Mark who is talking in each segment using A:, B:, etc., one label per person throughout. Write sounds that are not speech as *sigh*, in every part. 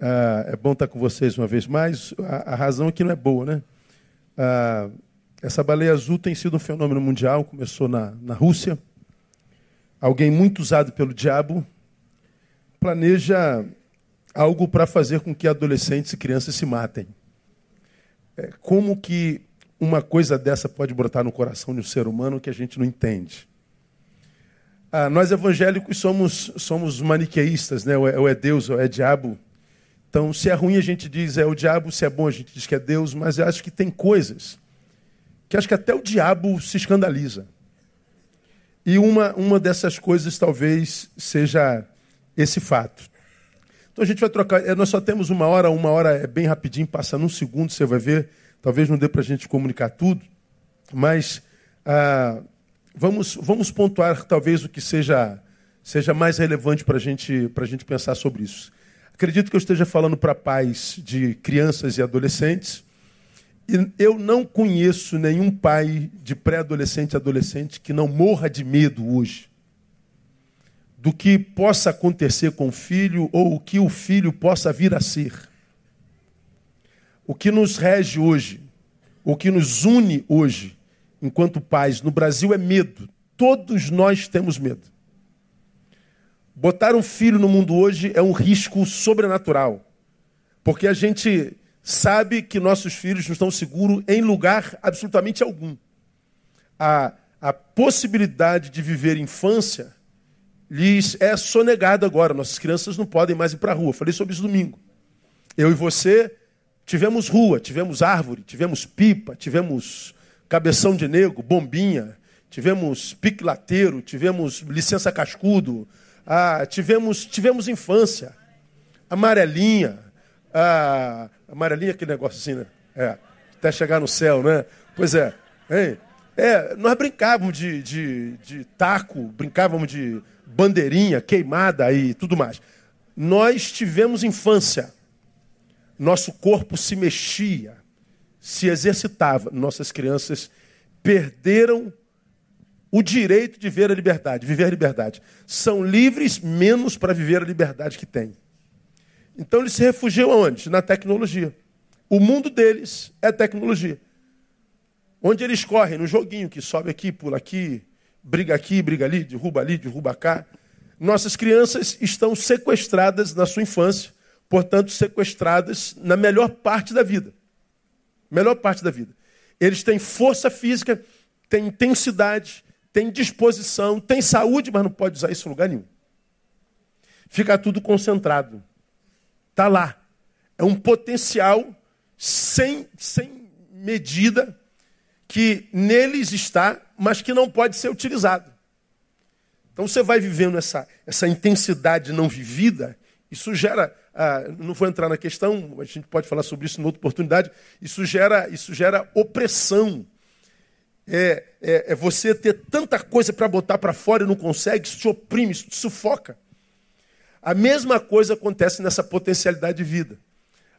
A: Ah, é bom estar com vocês uma vez mais. A, a razão aqui não é boa, né? Ah, essa baleia azul tem sido um fenômeno mundial, começou na, na Rússia. Alguém muito usado pelo diabo planeja algo para fazer com que adolescentes e crianças se matem. É, como que uma coisa dessa pode brotar no coração de um ser humano que a gente não entende? Ah, nós evangélicos somos, somos maniqueístas, né? ou, é, ou é Deus ou é diabo. Então, se é ruim, a gente diz é o diabo, se é bom, a gente diz que é Deus, mas eu acho que tem coisas que acho que até o diabo se escandaliza. E uma, uma dessas coisas talvez seja esse fato. Então a gente vai trocar. É, nós só temos uma hora, uma hora é bem rapidinho, passa num segundo, você vai ver. Talvez não dê para a gente comunicar tudo, mas ah, vamos, vamos pontuar talvez o que seja, seja mais relevante para gente, a gente pensar sobre isso. Acredito que eu esteja falando para pais de crianças e adolescentes. E eu não conheço nenhum pai de pré-adolescente e adolescente que não morra de medo hoje do que possa acontecer com o filho ou o que o filho possa vir a ser. O que nos rege hoje, o que nos une hoje, enquanto pais, no Brasil é medo. Todos nós temos medo. Botar um filho no mundo hoje é um risco sobrenatural. Porque a gente sabe que nossos filhos não estão seguros em lugar absolutamente algum. A, a possibilidade de viver infância lhes é sonegada agora. Nossas crianças não podem mais ir para a rua. Falei sobre isso domingo. Eu e você tivemos rua, tivemos árvore, tivemos pipa, tivemos cabeção de nego, bombinha, tivemos pique lateiro, tivemos licença cascudo, ah, tivemos, tivemos infância, amarelinha, ah, amarelinha aquele negócio assim, né? É, até chegar no céu, né? Pois é, hein? É, nós brincávamos de, de, de taco, brincávamos de bandeirinha queimada e tudo mais. Nós tivemos infância. Nosso corpo se mexia, se exercitava. Nossas crianças perderam o direito de ver a liberdade, viver a liberdade. São livres menos para viver a liberdade que têm. Então eles se refugiam aonde? Na tecnologia. O mundo deles é tecnologia. Onde eles correm? No joguinho que sobe aqui, pula aqui, briga aqui, briga ali, derruba ali, derruba cá. Nossas crianças estão sequestradas na sua infância, portanto, sequestradas na melhor parte da vida. Melhor parte da vida. Eles têm força física, têm intensidade, tem disposição, tem saúde, mas não pode usar isso em lugar nenhum. Fica tudo concentrado. Está lá. É um potencial sem, sem medida que neles está, mas que não pode ser utilizado. Então você vai vivendo essa, essa intensidade não vivida, isso gera, ah, não vou entrar na questão, a gente pode falar sobre isso em outra oportunidade, isso gera, isso gera opressão, é, é, é você ter tanta coisa para botar para fora e não consegue, isso te oprime, isso te sufoca. A mesma coisa acontece nessa potencialidade de vida.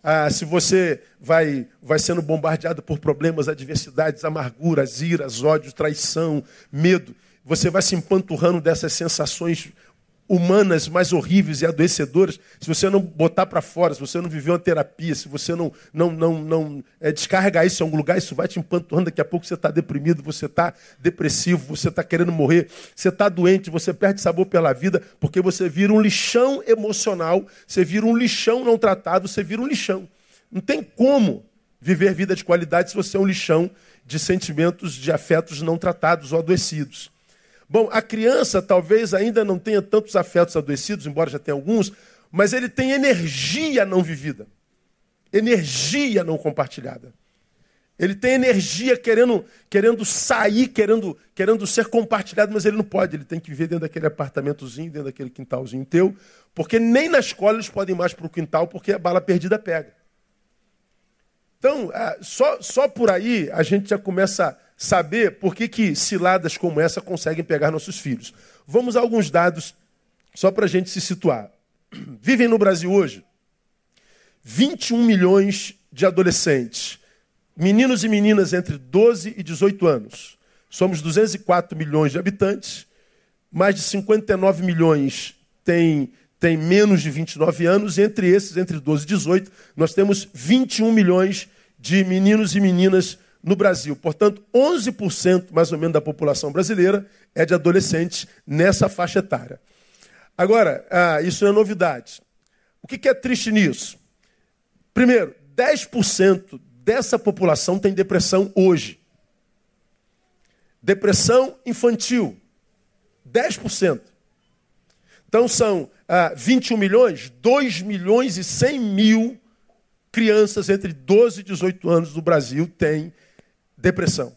A: Ah, se você vai, vai sendo bombardeado por problemas, adversidades, amarguras, iras, ódios, traição, medo, você vai se empanturrando dessas sensações humanas mais horríveis e adoecedoras, se você não botar para fora, se você não viver uma terapia, se você não, não, não, não é, descarregar isso em algum lugar, isso vai te empanturrando. Daqui a pouco você está deprimido, você está depressivo, você está querendo morrer, você está doente, você perde sabor pela vida, porque você vira um lixão emocional, você vira um lixão não tratado, você vira um lixão. Não tem como viver vida de qualidade se você é um lixão de sentimentos, de afetos não tratados ou adoecidos. Bom, a criança talvez ainda não tenha tantos afetos adoecidos, embora já tenha alguns, mas ele tem energia não vivida, energia não compartilhada. Ele tem energia querendo, querendo sair, querendo, querendo ser compartilhado, mas ele não pode. Ele tem que viver dentro daquele apartamentozinho, dentro daquele quintalzinho teu, porque nem na escola eles podem ir mais para o quintal, porque a bala perdida pega. Então, ah, só, só por aí a gente já começa saber por que, que ciladas como essa conseguem pegar nossos filhos. Vamos a alguns dados só para a gente se situar. *clears throat* Vivem no Brasil hoje 21 milhões de adolescentes, meninos e meninas entre 12 e 18 anos. Somos 204 milhões de habitantes, mais de 59 milhões têm têm menos de 29 anos, entre esses, entre 12 e 18, nós temos 21 milhões de meninos e meninas no Brasil. Portanto, 11% mais ou menos da população brasileira é de adolescentes nessa faixa etária. Agora, ah, isso é novidade. O que é triste nisso? Primeiro, 10% dessa população tem depressão hoje. Depressão infantil, 10%. Então são ah, 21 milhões, 2 milhões e 100 mil crianças entre 12 e 18 anos do Brasil têm depressão.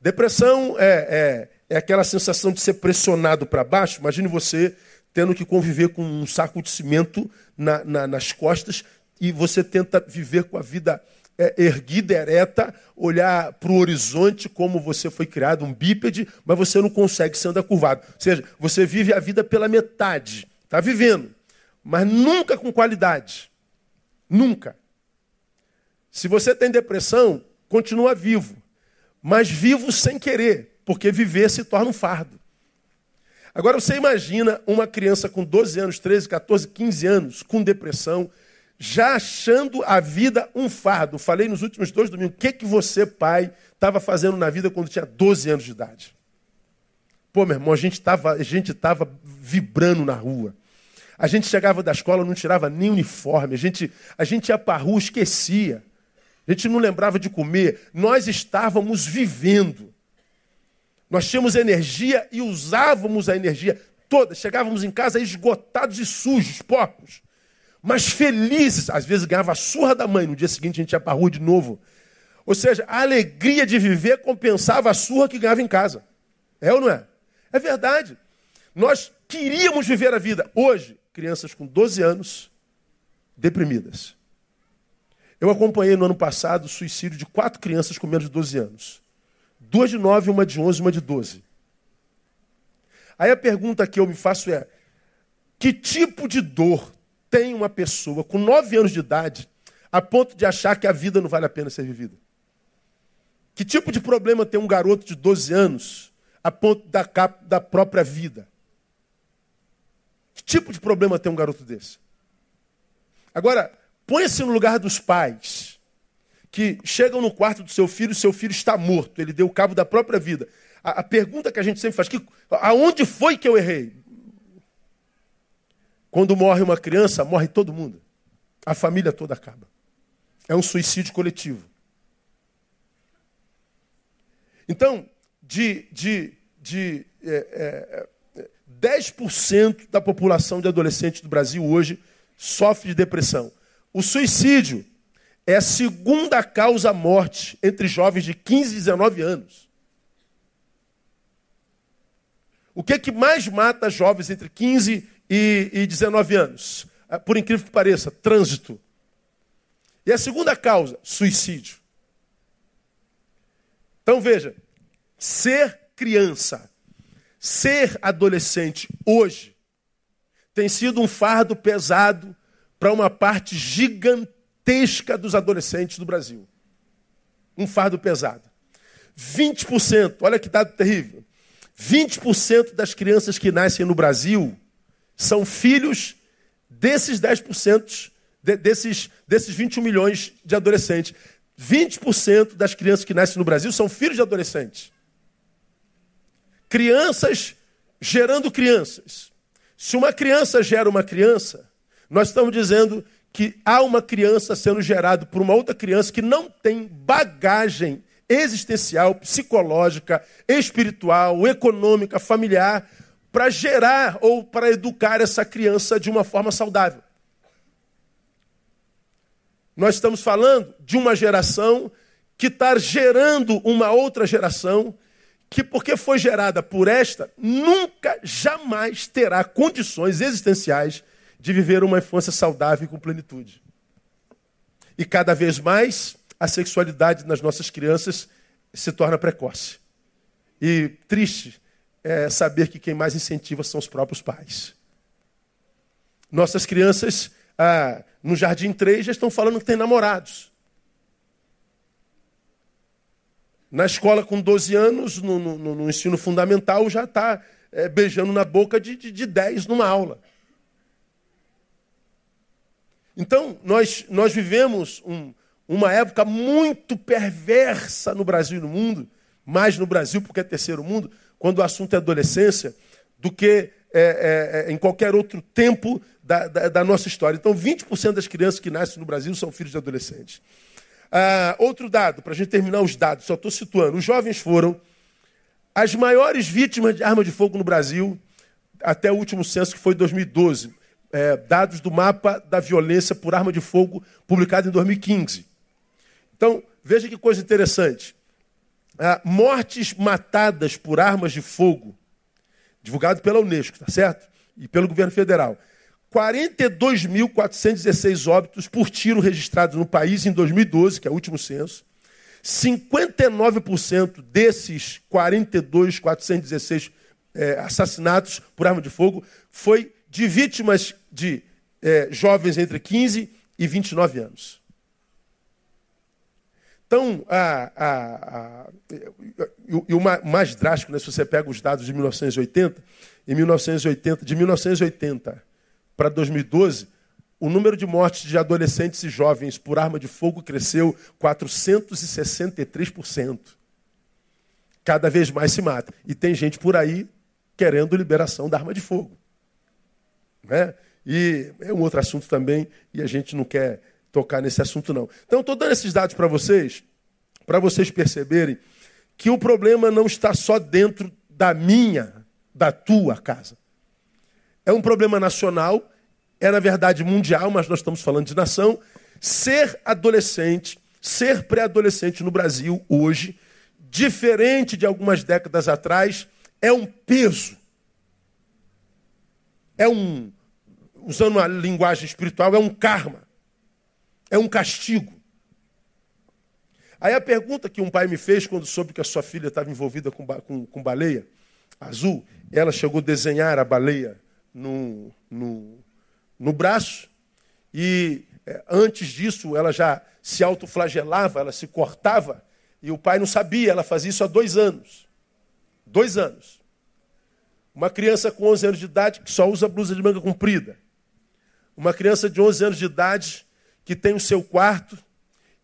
A: Depressão é, é, é aquela sensação de ser pressionado para baixo. Imagine você tendo que conviver com um saco de cimento na, na, nas costas e você tenta viver com a vida é, erguida, ereta, olhar para o horizonte como você foi criado, um bípede, mas você não consegue, você anda curvado. Ou seja, você vive a vida pela metade. Está vivendo, mas nunca com qualidade. Nunca. Se você tem depressão, continua vivo, mas vivo sem querer, porque viver se torna um fardo. Agora você imagina uma criança com 12 anos, 13, 14, 15 anos, com depressão, já achando a vida um fardo. Falei nos últimos dois domingos, o que, que você, pai, estava fazendo na vida quando tinha 12 anos de idade? Pô, meu irmão, a gente estava vibrando na rua. A gente chegava da escola, não tirava nem uniforme. A gente, a gente ia para a rua, esquecia. A gente não lembrava de comer. Nós estávamos vivendo. Nós tínhamos energia e usávamos a energia toda. Chegávamos em casa esgotados e sujos, porcos. Mas felizes. Às vezes ganhava a surra da mãe. No dia seguinte a gente ia para a rua de novo. Ou seja, a alegria de viver compensava a surra que ganhava em casa. É ou não é? É verdade. Nós queríamos viver a vida. Hoje, crianças com 12 anos deprimidas. Eu acompanhei no ano passado o suicídio de quatro crianças com menos de 12 anos. Duas de 9, uma de 11 uma de 12. Aí a pergunta que eu me faço é: que tipo de dor tem uma pessoa com 9 anos de idade a ponto de achar que a vida não vale a pena ser vivida? Que tipo de problema tem um garoto de 12 anos a ponto da, da própria vida? Que tipo de problema tem um garoto desse? Agora, Põe-se no lugar dos pais que chegam no quarto do seu filho, seu filho está morto, ele deu cabo da própria vida. A, a pergunta que a gente sempre faz, que, aonde foi que eu errei? Quando morre uma criança, morre todo mundo. A família toda acaba. É um suicídio coletivo. Então, de, de, de é, é, 10% da população de adolescentes do Brasil hoje sofre de depressão. O suicídio é a segunda causa morte entre jovens de 15 e 19 anos. O que, é que mais mata jovens entre 15 e, e 19 anos? Ah, por incrível que pareça, trânsito. E a segunda causa, suicídio. Então veja, ser criança, ser adolescente hoje tem sido um fardo pesado para uma parte gigantesca dos adolescentes do Brasil. Um fardo pesado. 20%, olha que dado terrível. 20% das crianças que nascem no Brasil são filhos desses 10%, de, desses, desses 21 milhões de adolescentes. 20% das crianças que nascem no Brasil são filhos de adolescentes. Crianças gerando crianças. Se uma criança gera uma criança, nós estamos dizendo que há uma criança sendo gerada por uma outra criança que não tem bagagem existencial, psicológica, espiritual, econômica, familiar, para gerar ou para educar essa criança de uma forma saudável. Nós estamos falando de uma geração que está gerando uma outra geração que, porque foi gerada por esta, nunca, jamais terá condições existenciais de viver uma infância saudável e com plenitude. E cada vez mais a sexualidade nas nossas crianças se torna precoce. E triste é saber que quem mais incentiva são os próprios pais. Nossas crianças, ah, no Jardim 3, já estão falando que têm namorados. Na escola, com 12 anos, no, no, no ensino fundamental, já está é, beijando na boca de, de, de 10 numa aula. Então, nós, nós vivemos um, uma época muito perversa no Brasil e no mundo, mais no Brasil porque é terceiro mundo, quando o assunto é adolescência, do que é, é, é em qualquer outro tempo da, da, da, nossa história. Então, 20% das crianças que nascem no Brasil são filhos de adolescentes. Ah, outro dado, para a gente terminar os dados, só estou situando: os jovens foram as maiores vítimas de arma de fogo no Brasil até o último censo, que foi 2012. É, dados do mapa da violência por arma de fogo, publicado em 2015. Então, veja que coisa interessante. Ah, mortes matadas por armas de fogo, divulgado pela Unesco, tá certo? E pelo governo federal. 42.416 óbitos por tiro registrados no país em 2012, que é o último censo. 59% desses 42.416 é, assassinatos por arma de fogo foi de vítimas de é, jovens entre 15 e 29 anos. Então, a, a, a, e o mais drástico, né, se você pega os dados de 1980, em 1980, de 1980 para 2012, o número de mortes de adolescentes e jovens por arma de fogo cresceu 463%. Cada vez mais se mata. E tem gente por aí querendo liberação da arma de fogo. Né? E é um outro assunto também, e a gente não quer tocar nesse assunto, não. Então, estou dando esses dados para vocês, para vocês perceberem que o problema não está só dentro da minha, da tua casa. É um problema nacional, é na verdade mundial, mas nós estamos falando de nação. Ser adolescente, ser pré-adolescente no Brasil hoje, diferente de algumas décadas atrás, é um peso. É um, usando uma linguagem espiritual, é um karma é um castigo. Aí a pergunta que um pai me fez quando soube que a sua filha estava envolvida com, com, com baleia azul, ela chegou a desenhar a baleia no, no, no braço e é, antes disso ela já se autoflagelava, ela se cortava e o pai não sabia, ela fazia isso há dois anos. Dois anos. Uma criança com 11 anos de idade que só usa blusa de manga comprida. Uma criança de 11 anos de idade que tem o seu quarto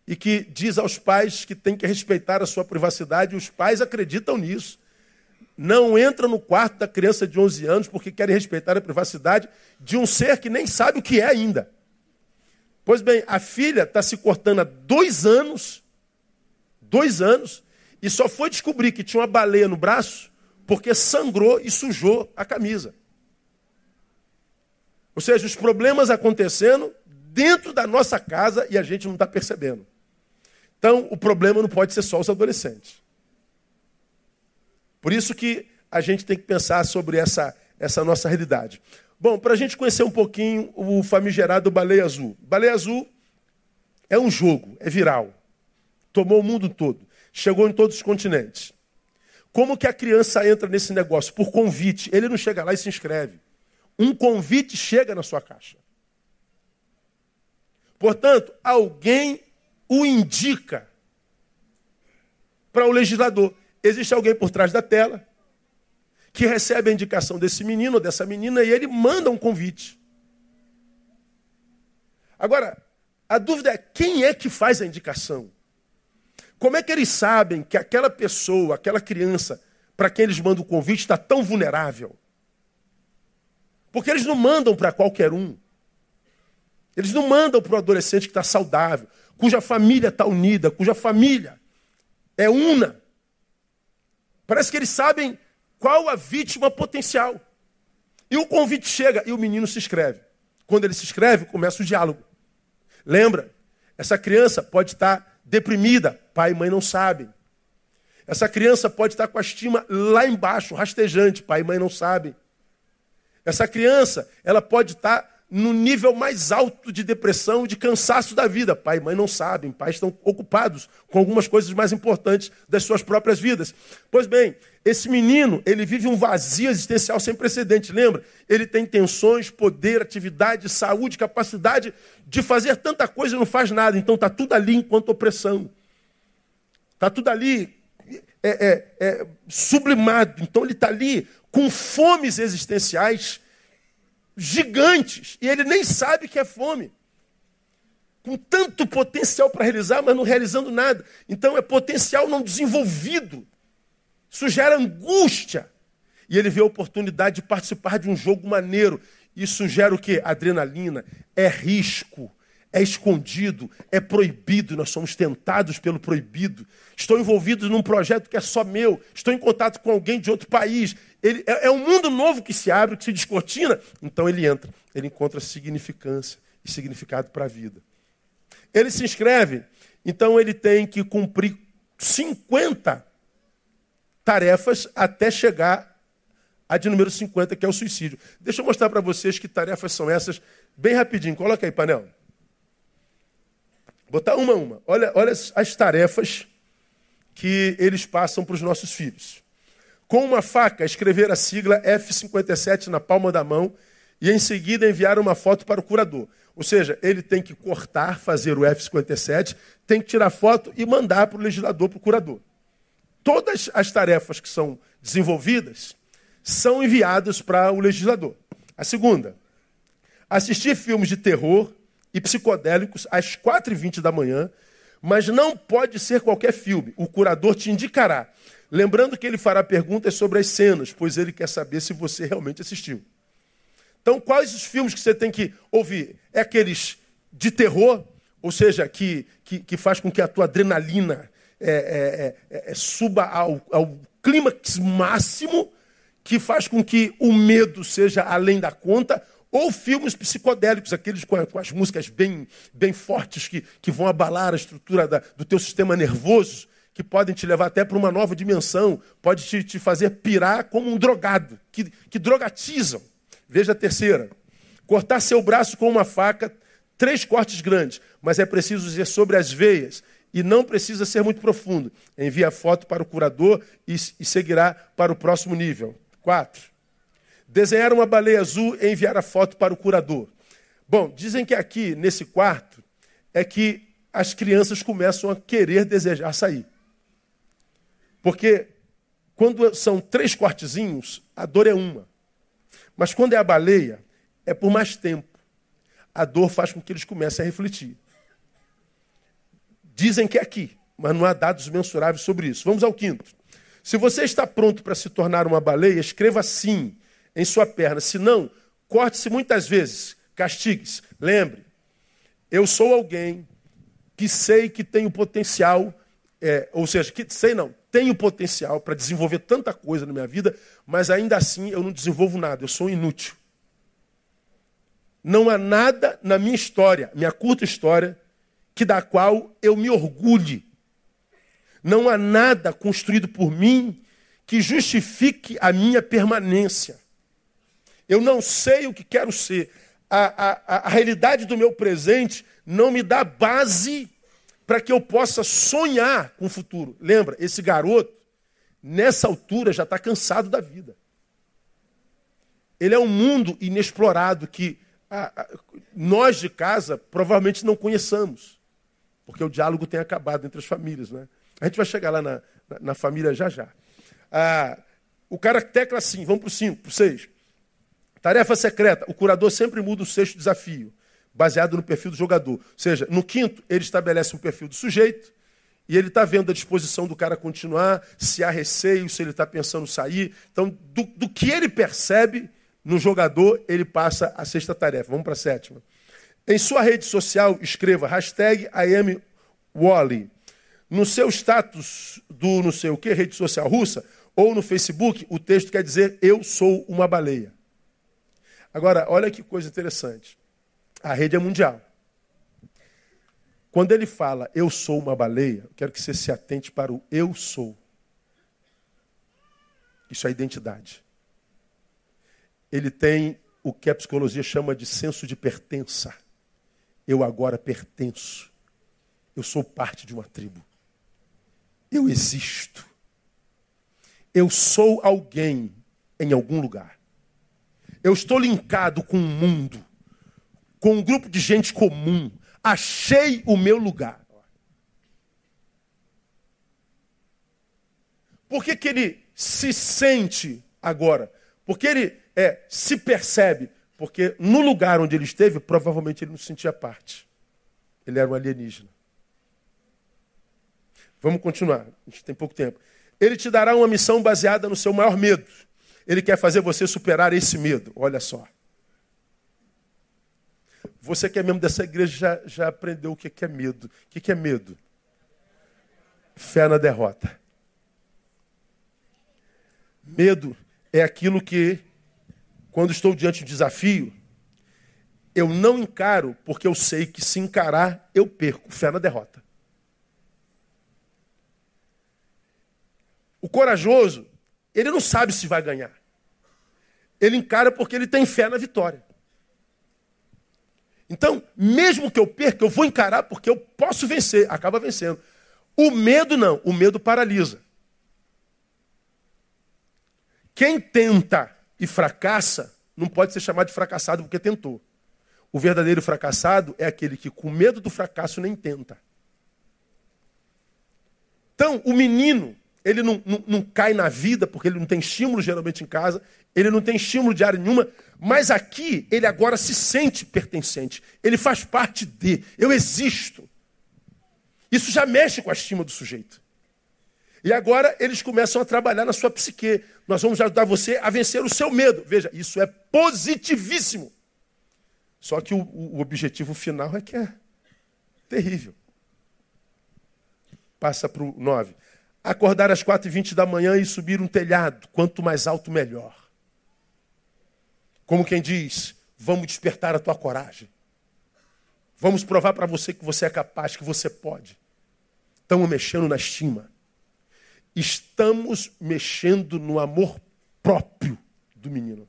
A: e que diz aos pais que tem que respeitar a sua privacidade, e os pais acreditam nisso. Não entra no quarto da criança de 11 anos porque querem respeitar a privacidade de um ser que nem sabe o que é ainda. Pois bem, a filha está se cortando há dois anos, dois anos, e só foi descobrir que tinha uma baleia no braço porque sangrou e sujou a camisa. Ou seja, os problemas acontecendo dentro da nossa casa e a gente não está percebendo. Então, o problema não pode ser só os adolescentes. Por isso que a gente tem que pensar sobre essa, essa nossa realidade. Bom, para a gente conhecer um pouquinho o famigerado Baleia Azul. Baleia Azul é um jogo, é viral. Tomou o mundo todo. Chegou em todos os continentes. Como que a criança entra nesse negócio? Por convite. Ele não chega lá e se inscreve. Um convite chega na sua caixa. Portanto, alguém o indica para o legislador. Existe alguém por trás da tela que recebe a indicação desse menino ou dessa menina e ele manda um convite. Agora, a dúvida é quem é que faz a indicação? Como é que eles sabem que aquela pessoa, aquela criança, para quem eles mandam o convite, está tão vulnerável? Porque eles não mandam para qualquer um. Eles não mandam para o adolescente que está saudável, cuja família está unida, cuja família é una. Parece que eles sabem qual a vítima potencial. E o convite chega e o menino se inscreve. Quando ele se inscreve, começa o diálogo. Lembra? Essa criança pode estar deprimida, pai e mãe não sabem. Essa criança pode estar com a estima lá embaixo, rastejante, pai e mãe não sabem. Essa criança, ela pode estar no nível mais alto de depressão e de cansaço da vida. Pai e mãe não sabem, pais estão ocupados com algumas coisas mais importantes das suas próprias vidas. Pois bem, esse menino, ele vive um vazio existencial sem precedente, lembra? Ele tem tensões, poder, atividade, saúde, capacidade de fazer tanta coisa e não faz nada. Então está tudo ali enquanto opressão. Está tudo ali é, é, é, sublimado. Então ele está ali com fomes existenciais gigantes e ele nem sabe que é fome. com tanto potencial para realizar, mas não realizando nada. Então é potencial não desenvolvido. Isso gera angústia. E ele vê a oportunidade de participar de um jogo maneiro. Isso gera o quê? Adrenalina, é risco, é escondido, é proibido. Nós somos tentados pelo proibido. Estou envolvido num projeto que é só meu. Estou em contato com alguém de outro país. Ele, é, é um mundo novo que se abre, que se descortina. Então ele entra. Ele encontra significância e significado para a vida. Ele se inscreve, então ele tem que cumprir 50 tarefas até chegar a de número 50, que é o suicídio. Deixa eu mostrar para vocês que tarefas são essas, bem rapidinho. Coloca aí, panel. Botar uma a uma. Olha, olha as tarefas que eles passam para os nossos filhos. Com uma faca, escrever a sigla F57 na palma da mão e em seguida enviar uma foto para o curador. Ou seja, ele tem que cortar, fazer o F57, tem que tirar foto e mandar para o legislador, para o curador. Todas as tarefas que são desenvolvidas são enviadas para o legislador. A segunda, assistir filmes de terror e psicodélicos às 4h20 da manhã, mas não pode ser qualquer filme. O curador te indicará. Lembrando que ele fará perguntas sobre as cenas, pois ele quer saber se você realmente assistiu. Então, quais os filmes que você tem que ouvir? É aqueles de terror, ou seja, que, que, que faz com que a tua adrenalina é, é, é, é suba ao, ao clímax máximo, que faz com que o medo seja além da conta, ou filmes psicodélicos, aqueles com, as músicas bem, bem fortes que, que vão abalar a estrutura da, do teu sistema nervoso, que podem te levar até para uma nova dimensão, pode te, te fazer pirar como um drogado, que, que drogatizam. Veja a terceira. Cortar seu braço com uma faca, três cortes grandes, mas é preciso ser sobre as veias e não precisa ser muito profundo. Envia a foto para o curador e, e seguirá para o próximo nível. Quatro. Desenhar uma baleia azul e enviar a foto para o curador. Bom, dizem que aqui, nesse quarto, é que as crianças começam a querer desejar sair. Porque quando são três cortezinhos, a dor é uma. Mas quando é a baleia, é por mais tempo. A dor faz com que eles comecem a refletir. Dizem que é aqui, mas não há dados mensuráveis sobre isso. Vamos ao quinto. Se você está pronto para se tornar uma baleia, escreva sim em sua perna. Se não, corte-se muitas vezes, castigue-se. Lembre, eu sou alguém que sei que tenho potencial, é, ou seja, que sei não, tenho potencial para desenvolver tanta coisa na minha vida, mas ainda assim eu não desenvolvo nada, eu sou inútil. Não há nada na minha história, minha curta história, que da qual eu me orgulhe. Não há nada construído por mim que justifique a minha permanência. Eu não sei o que quero ser. A, a, a realidade do meu presente não me dá base para que eu possa sonhar com o futuro. Lembra, esse garoto, nessa altura, já está cansado da vida. Ele é um mundo inexplorado que a, a, nós de casa provavelmente não conheçamos, porque o diálogo tem acabado entre as famílias. Né? A gente vai chegar lá na, na, na família já já. Ah, o cara tecla assim, vamos para o 5, para o 6. Tarefa secreta, o curador sempre muda o sexto desafio baseado no perfil do jogador. Ou seja, no quinto, ele estabelece um perfil do sujeito e ele está vendo a disposição do cara continuar, se há receio, se ele está pensando sair. Então, do, do, que ele percebe no jogador, ele passa a sexta tarefa. Vamos para a sétima. Em sua rede social, escreva hashtag IamWally. No seu status do não sei o que, rede social russa, ou no Facebook, o texto quer dizer eu sou uma baleia. Agora, olha que coisa interessante. A rede é mundial. Quando ele fala eu sou uma baleia, eu quero que você se atente para o eu sou. Isso é identidade. Ele tem o que a psicologia chama de senso de pertença. Eu agora pertenço. Eu sou parte de uma tribo. Eu existo. Eu sou alguém em algum lugar. Eu estou linkado com o mundo com um grupo de gente comum. Achei o meu lugar. Por que, que ele se sente agora? Porque ele é, se percebe? Porque no lugar onde ele esteve, provavelmente ele não sentia parte. Ele era um alienígena. Vamos continuar, a gente tem pouco tempo. Ele te dará uma missão baseada no seu maior medo. Ele quer fazer você superar esse medo. Olha só. Você que é membro dessa igreja já, já aprendeu o que é medo. O que é medo? Fé na derrota. Medo é aquilo que, quando estou diante de desafio, eu não encaro, porque eu sei que se encarar, eu perco. Fé na derrota. O corajoso, ele não sabe se vai ganhar. Ele encara porque ele tem fé na vitória. Então, mesmo que eu perca, eu vou encarar porque eu posso vencer. Acaba vencendo. O medo não, o medo paralisa. Quem tenta e fracassa não pode ser chamado de fracassado porque tentou. O verdadeiro fracassado é aquele que, com medo do fracasso, nem tenta. Então, o menino, ele não, não, não, cai na vida porque ele não tem estímulo geralmente em casa, ele não tem estímulo de área nenhuma, mas aqui ele agora se sente pertencente, ele faz parte de, eu existo. Isso já mexe com a estima do sujeito. E agora eles começam a trabalhar na sua psique. Nós vamos ajudar você a vencer o seu medo. Veja, isso é positivíssimo. Só que o, o objetivo final é que é terrível. Passa para o 9. Acordar às 4h20 da manhã e subir um telhado, quanto mais alto, melhor. Como quem diz, vamos despertar a tua coragem. Vamos provar para você que você é capaz, que você pode. Estamos mexendo na estima. Estamos mexendo no amor próprio do menino.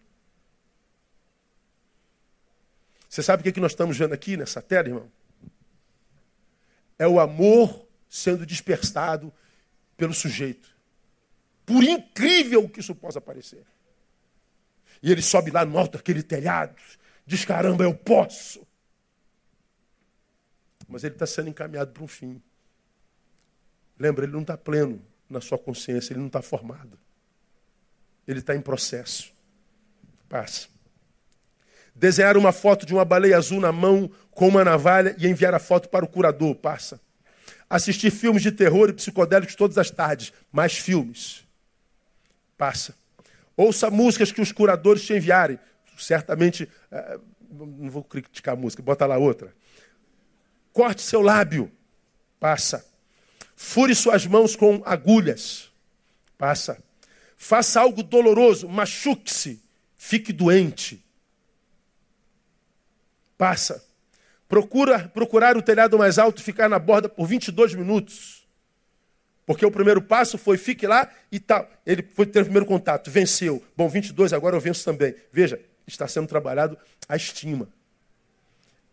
A: Você sabe o que nós estamos vendo aqui nessa tela, irmão? É o amor sendo dispersado pelo sujeito. Por incrível que isso possa parecer. E ele sobe lá no alto daquele telhado, diz: caramba, eu posso. Mas ele está sendo encaminhado para um fim. Lembra, ele não está pleno na sua consciência, ele não está formado. Ele está em processo. Passa. Desenhar uma foto de uma baleia azul na mão com uma navalha e enviar a foto para o curador. Passa. Assistir filmes de terror e psicodélicos todas as tardes. Mais filmes. Passa. Ouça músicas que os curadores te enviarem. Certamente, eh, não vou criticar a música, bota lá outra. Corte seu lábio. Passa. Fure suas mãos com agulhas. Passa. Faça algo doloroso, machuque-se, fique doente passa. Procura procurar o telhado mais alto e ficar na borda por 22 minutos. Porque o primeiro passo foi fique lá e tal. Ele foi ter o primeiro contato, venceu. Bom, 22, agora eu venço também. Veja, está sendo trabalhado a estima.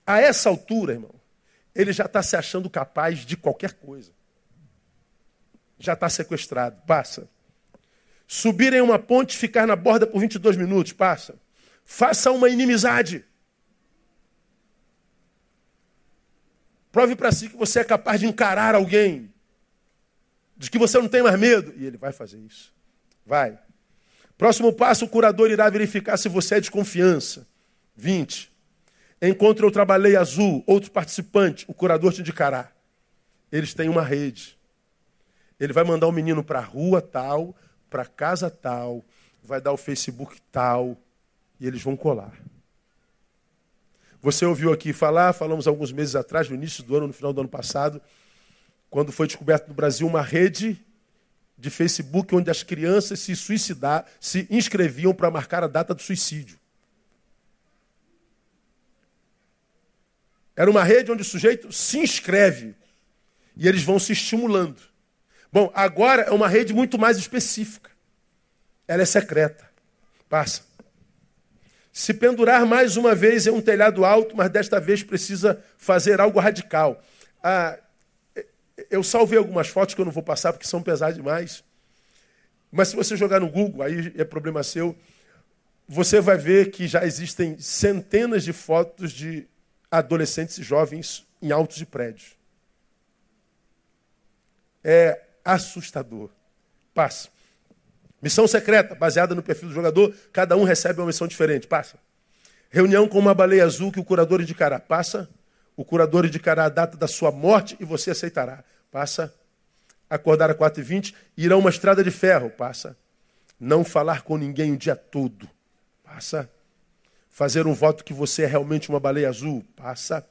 A: A essa altura, irmão, ele já está se achando capaz de qualquer coisa. Já está sequestrado. Passa. Subir em uma ponte e ficar na borda por 22 minutos. Passa. Faça uma inimizade. Prove para si que você é capaz de encarar alguém. De que você não tem mais medo. E ele vai fazer isso. Vai. Próximo passo, o curador irá verificar se você é de confiança. 20. Encontre outra baleia azul, outro participante, o curador te indicará. Eles têm uma rede. Ele vai mandar o um menino para a rua tal, para casa tal, vai dar o Facebook tal, e eles vão colar. Você ouviu aqui falar, falamos alguns meses atrás, no início do ano, no final do ano passado, quando foi descoberto no Brasil uma rede de Facebook onde as crianças se suicidar, se inscreviam para marcar a data do suicídio. Era uma rede onde o sujeito se inscreve e eles vão se estimulando. Bom, agora é uma rede muito mais específica. Ela é secreta. Passa. Se pendurar mais uma vez em um telhado alto, mas desta vez precisa fazer algo radical. Ah, eu salvei algumas fotos que eu não vou passar porque são pesadas demais. Mas se você jogar no Google, aí é problema seu, você vai ver que já existem centenas de fotos de adolescentes e jovens em altos de prédios. É assustador. Passa. Missão secreta, baseada no perfil do jogador, cada um recebe uma missão diferente. Passa. Reunião com uma baleia azul que o curador indicará. Passa. O curador indicará a data da sua morte e você aceitará. Passa. Acordar às 4h20, ir a uma estrada de ferro. Passa. Não falar com ninguém o dia todo. Passa. Fazer um voto que você é realmente uma baleia azul. Passa.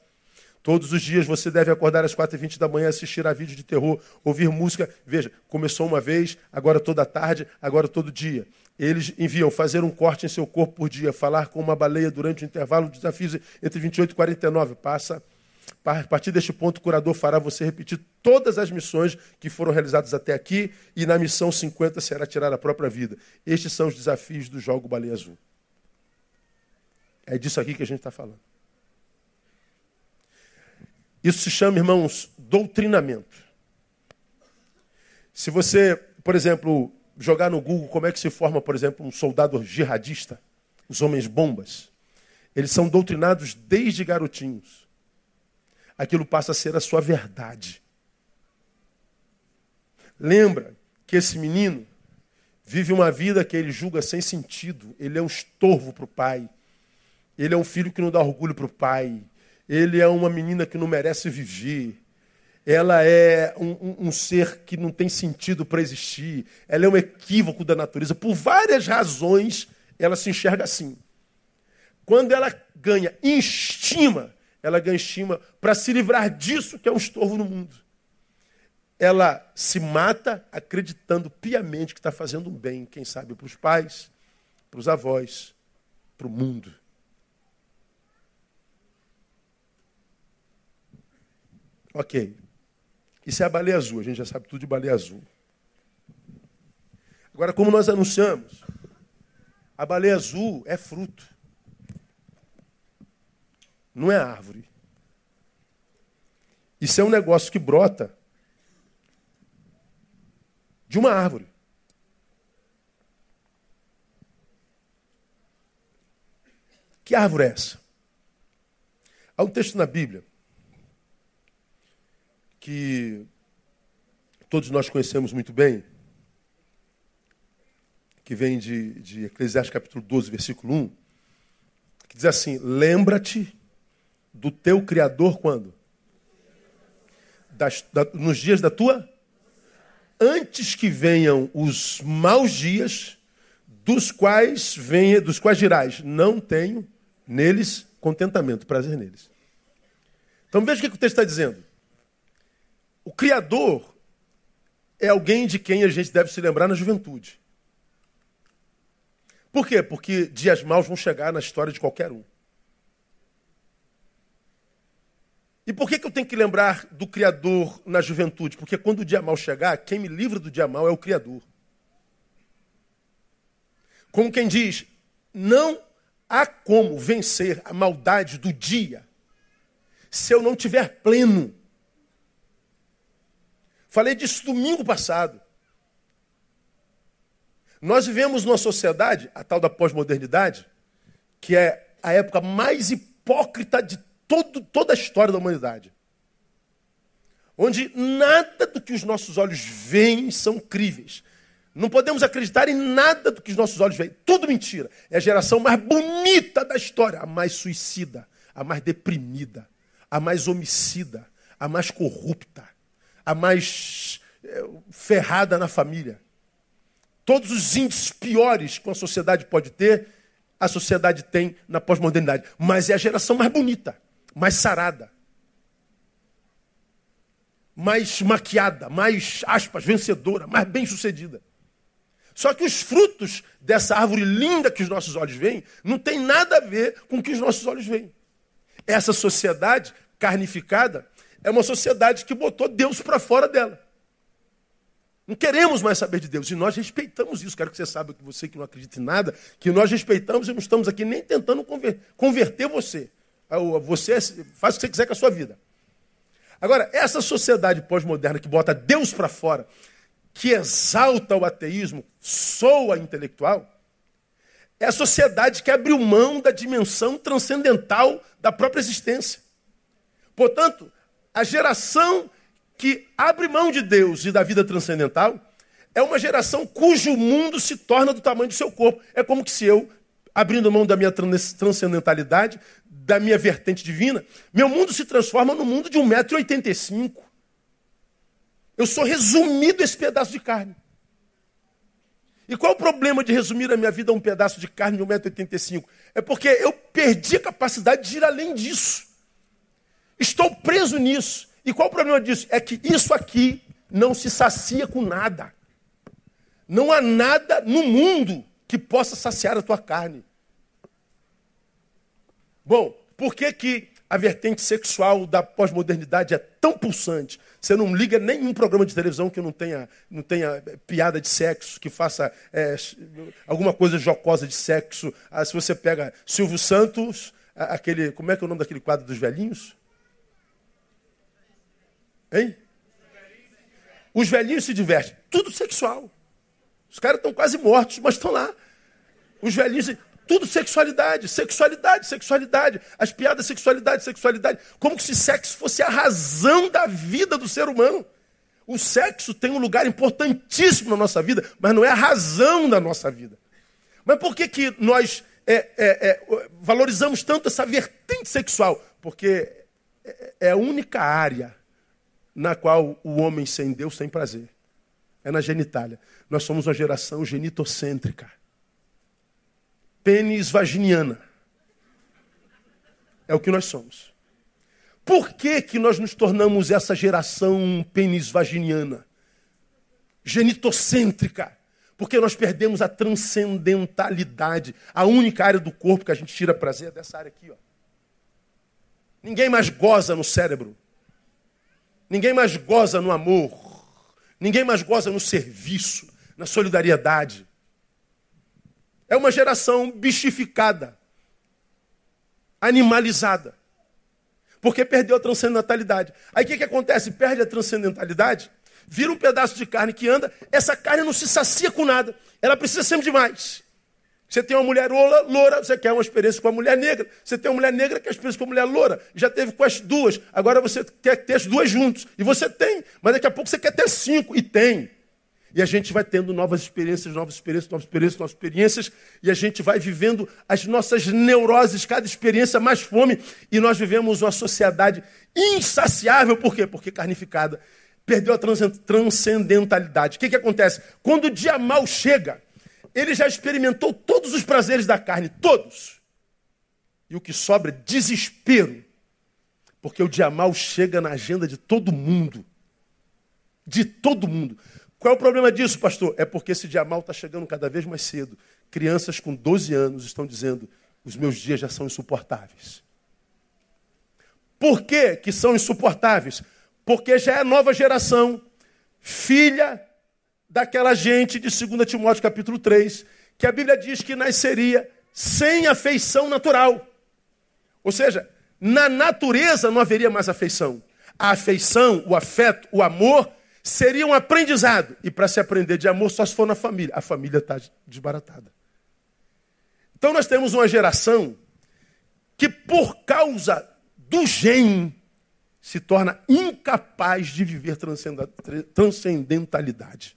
A: Todos os dias você deve acordar às 4h20 da manhã, assistir a vídeo de terror, ouvir música. Veja, começou uma vez, agora toda tarde, agora todo dia. Eles enviam fazer um corte em seu corpo por dia, falar com uma baleia durante o intervalo de desafios entre 28 e 49. Passa. A partir deste ponto, o curador fará você repetir todas as missões que foram realizadas até aqui, e na missão 50 será tirar a própria vida. Estes são os desafios do jogo Baleia Azul. É disso aqui que a gente está falando. Isso se chama, irmãos, doutrinamento. Se você, por exemplo, jogar no Google como é que se forma, por exemplo, um soldado jihadista, os homens bombas, eles são doutrinados desde garotinhos. Aquilo passa a ser a sua verdade. Lembra que esse menino vive uma vida que ele julga sem sentido. Ele é um estorvo para o pai. Ele é um filho que não dá orgulho para o pai. Ele é uma menina que não merece viver. Ela é um, um, um ser que não tem sentido para existir. Ela é um equívoco da natureza. Por várias razões, ela se enxerga assim. Quando ela ganha estima, ela ganha estima para se livrar disso que é um estorvo no mundo. Ela se mata acreditando piamente que está fazendo um bem, quem sabe para os pais, para os avós, para o mundo. Ok. Isso é a baleia azul, a gente já sabe tudo de baleia azul. Agora, como nós anunciamos, a baleia azul é fruto, não é árvore. Isso é um negócio que brota de uma árvore. Que árvore é essa? Há um texto na Bíblia que todos nós conhecemos muito bem, que vem de, de Eclesiastes capítulo 12, versículo 1, que diz assim: Lembra-te do teu Criador quando? Das, da, nos dias da tua? Antes que venham os maus dias, dos quais venha, dos quais dirás, não tenho neles contentamento, prazer neles. Então veja o que o texto está dizendo. O Criador é alguém de quem a gente deve se lembrar na juventude. Por quê? Porque dias maus vão chegar na história de qualquer um. E por que, que eu tenho que lembrar do Criador na juventude? Porque quando o dia mal chegar, quem me livra do dia mal é o Criador. Como quem diz, não há como vencer a maldade do dia se eu não tiver pleno. Falei disso domingo passado. Nós vivemos numa sociedade, a tal da pós-modernidade, que é a época mais hipócrita de todo, toda a história da humanidade. Onde nada do que os nossos olhos veem são críveis. Não podemos acreditar em nada do que os nossos olhos veem. Tudo mentira. É a geração mais bonita da história, a mais suicida, a mais deprimida, a mais homicida, a mais corrupta a mais é, ferrada na família. Todos os índices piores que uma sociedade pode ter, a sociedade tem na pós-modernidade. Mas é a geração mais bonita, mais sarada, mais maquiada, mais, aspas, vencedora, mais bem-sucedida. Só que os frutos dessa árvore linda que os nossos olhos veem não tem nada a ver com o que os nossos olhos veem. Essa sociedade carnificada é uma sociedade que botou Deus para fora dela. Não queremos mais saber de Deus. E nós respeitamos isso. Quero que você saiba que você que não acredita em nada, que nós respeitamos e não estamos aqui nem tentando converter você. Ah, você faz o que você quiser com a sua vida. Agora, essa sociedade pós-moderna que bota Deus para fora, que exalta o ateísmo, soa intelectual, é a sociedade que abriu mão da dimensão transcendental da própria existência. Portanto, a geração que abre mão de Deus e da vida transcendental é uma geração cujo mundo se torna do tamanho do seu corpo. É como que se eu, abrindo mão da minha transcendentalidade, da minha vertente divina, meu mundo se transforma no mundo de 1,85m. Eu sou resumido esse pedaço de carne. E qual é o problema de resumir a minha vida a um pedaço de carne de 1,85m? É porque eu perdi a capacidade de ir além disso. Estou preso nisso. E qual o problema disso? É que isso aqui não se sacia com nada. Não há nada no mundo que possa saciar a tua carne. Bom, por que, que a vertente sexual da pós-modernidade é tão pulsante? Você não liga nenhum programa de televisão que não tenha, não tenha piada de sexo, que faça é, alguma coisa jocosa de sexo. Ah, se você pega Silvio Santos, aquele. Como é que é o nome daquele quadro dos velhinhos? Hein? Os velhinhos se divertem. Tudo sexual. Os caras estão quase mortos, mas estão lá. Os velhinhos. Tudo sexualidade, sexualidade, sexualidade. As piadas, sexualidade, sexualidade. Como se sexo fosse a razão da vida do ser humano. O sexo tem um lugar importantíssimo na nossa vida, mas não é a razão da nossa vida. Mas por que, que nós é, é, é, valorizamos tanto essa vertente sexual? Porque é, é a única área na qual o homem sem Deus tem prazer. É na genitália. Nós somos uma geração genitocêntrica pênis vaginiana. É o que nós somos. Por que, que nós nos tornamos essa geração pênis vaginiana? Genitocêntrica. Porque nós perdemos a transcendentalidade. A única área do corpo que a gente tira prazer é dessa área aqui. Ó. Ninguém mais goza no cérebro. Ninguém mais goza no amor. Ninguém mais goza no serviço, na solidariedade. É uma geração bichificada, animalizada. Porque perdeu a transcendentalidade. Aí o que, que acontece? Perde a transcendentalidade, vira um pedaço de carne que anda, essa carne não se sacia com nada. Ela precisa sempre de mais. Você tem uma mulher loura, você quer uma experiência com a mulher negra. Você tem uma mulher negra que quer experiência com a mulher loura. Já teve com as duas. Agora você quer ter as duas juntos. E você tem. Mas daqui a pouco você quer ter cinco. E tem. E a gente vai tendo novas experiências, novas experiências, novas experiências, novas experiências, e a gente vai vivendo as nossas neuroses, cada experiência mais fome, e nós vivemos uma sociedade insaciável, por quê? Porque carnificada, perdeu a transcendentalidade. O que, que acontece? Quando o dia mal chega, ele já experimentou todos os prazeres da carne, todos. E o que sobra é desespero, porque o dia mal chega na agenda de todo mundo. De todo mundo. Qual é o problema disso, pastor? É porque esse dia mal está chegando cada vez mais cedo. Crianças com 12 anos estão dizendo: os meus dias já são insuportáveis. Por que, que são insuportáveis? Porque já é nova geração, filha daquela gente de 2 Timóteo capítulo 3, que a Bíblia diz que nasceria sem afeição natural. Ou seja, na natureza não haveria mais afeição. A afeição, o afeto, o amor seria um aprendizado. E para se aprender de amor só se for na família. A família está desbaratada. Então nós temos uma geração que, por causa do gene, se torna incapaz de viver transcendentalidade.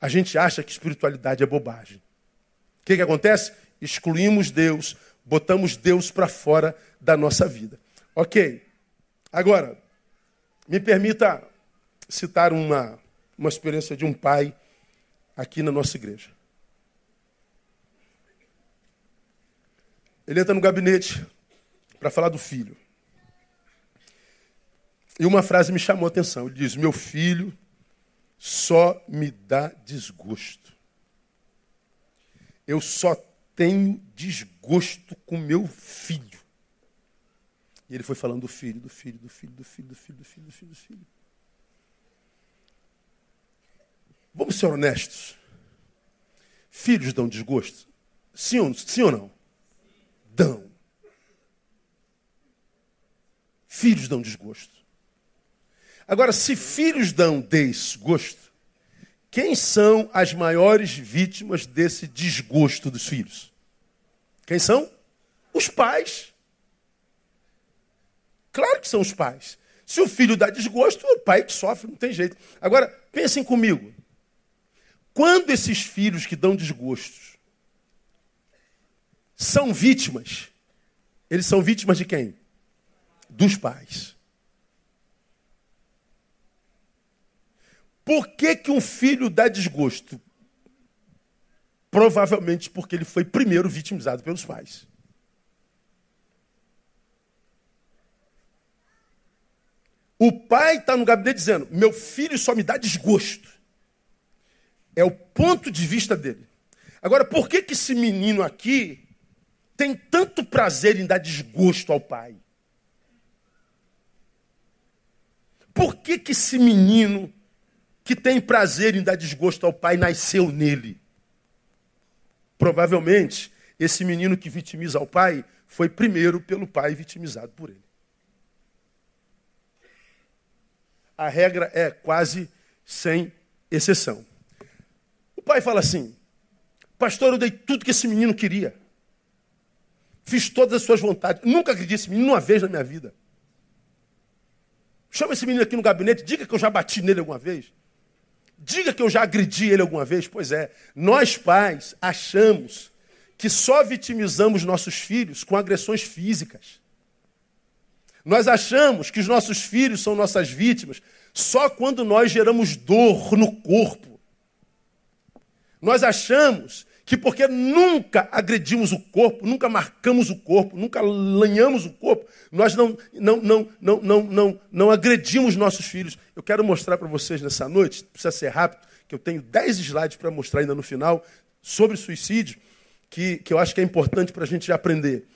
A: A gente acha que espiritualidade é bobagem. O que, que acontece? Excluímos Deus, botamos Deus para fora da nossa vida. Ok. Agora, me permita citar uma, uma experiência de um pai aqui na nossa igreja. Ele entra no gabinete para falar do filho. E uma frase me chamou a atenção. Ele diz: Meu filho só me dá desgosto. Eu só tenho desgosto com meu filho. E ele foi falando do filho, do filho, do filho, do filho, do filho, do filho, do filho, do filho. Vamos ser honestos. Filhos dão desgosto? Sim ou, sim ou não? Dão. Filhos dão desgosto. Agora, se filhos dão desgosto, quem são as maiores vítimas desse desgosto dos filhos? Quem são? Os pais. Claro que são os pais. Se o filho dá desgosto, o pai que sofre, não tem jeito. Agora, pensem comigo. Quando esses filhos que dão desgostos são vítimas, Eles são vítimas de quem? Dos pais. Por que, que um filho dá desgosto? Provavelmente porque ele foi primeiro vitimizado pelos pais. O pai está no gabinete dizendo: Meu filho só me dá desgosto. É o ponto de vista dele. Agora, por que, que esse menino aqui tem tanto prazer em dar desgosto ao pai? Por que, que esse menino que tem prazer em dar desgosto ao pai nasceu nele? Provavelmente, esse menino que vitimiza ao pai foi primeiro pelo pai vitimizado por ele. A regra é quase sem exceção. O pai fala assim: Pastor, eu dei tudo que esse menino queria. Fiz todas as suas vontades. Nunca agredi esse menino uma vez na minha vida. Chama esse menino aqui no gabinete, diga que eu já bati nele alguma vez. Diga que eu já agredi ele alguma vez. Pois é, nós pais achamos que só vitimizamos nossos filhos com agressões físicas. Nós achamos que os nossos filhos são nossas vítimas só quando nós geramos dor no corpo. Nós achamos que porque nunca agredimos o corpo, nunca marcamos o corpo, nunca lanhamos o corpo, nós não, não, não, não, não, não, não agredimos nossos filhos. Eu quero mostrar para vocês nessa noite, precisa ser rápido, que eu tenho 10 slides para mostrar ainda no final, sobre suicídio, que, que eu acho que é importante para a gente aprender.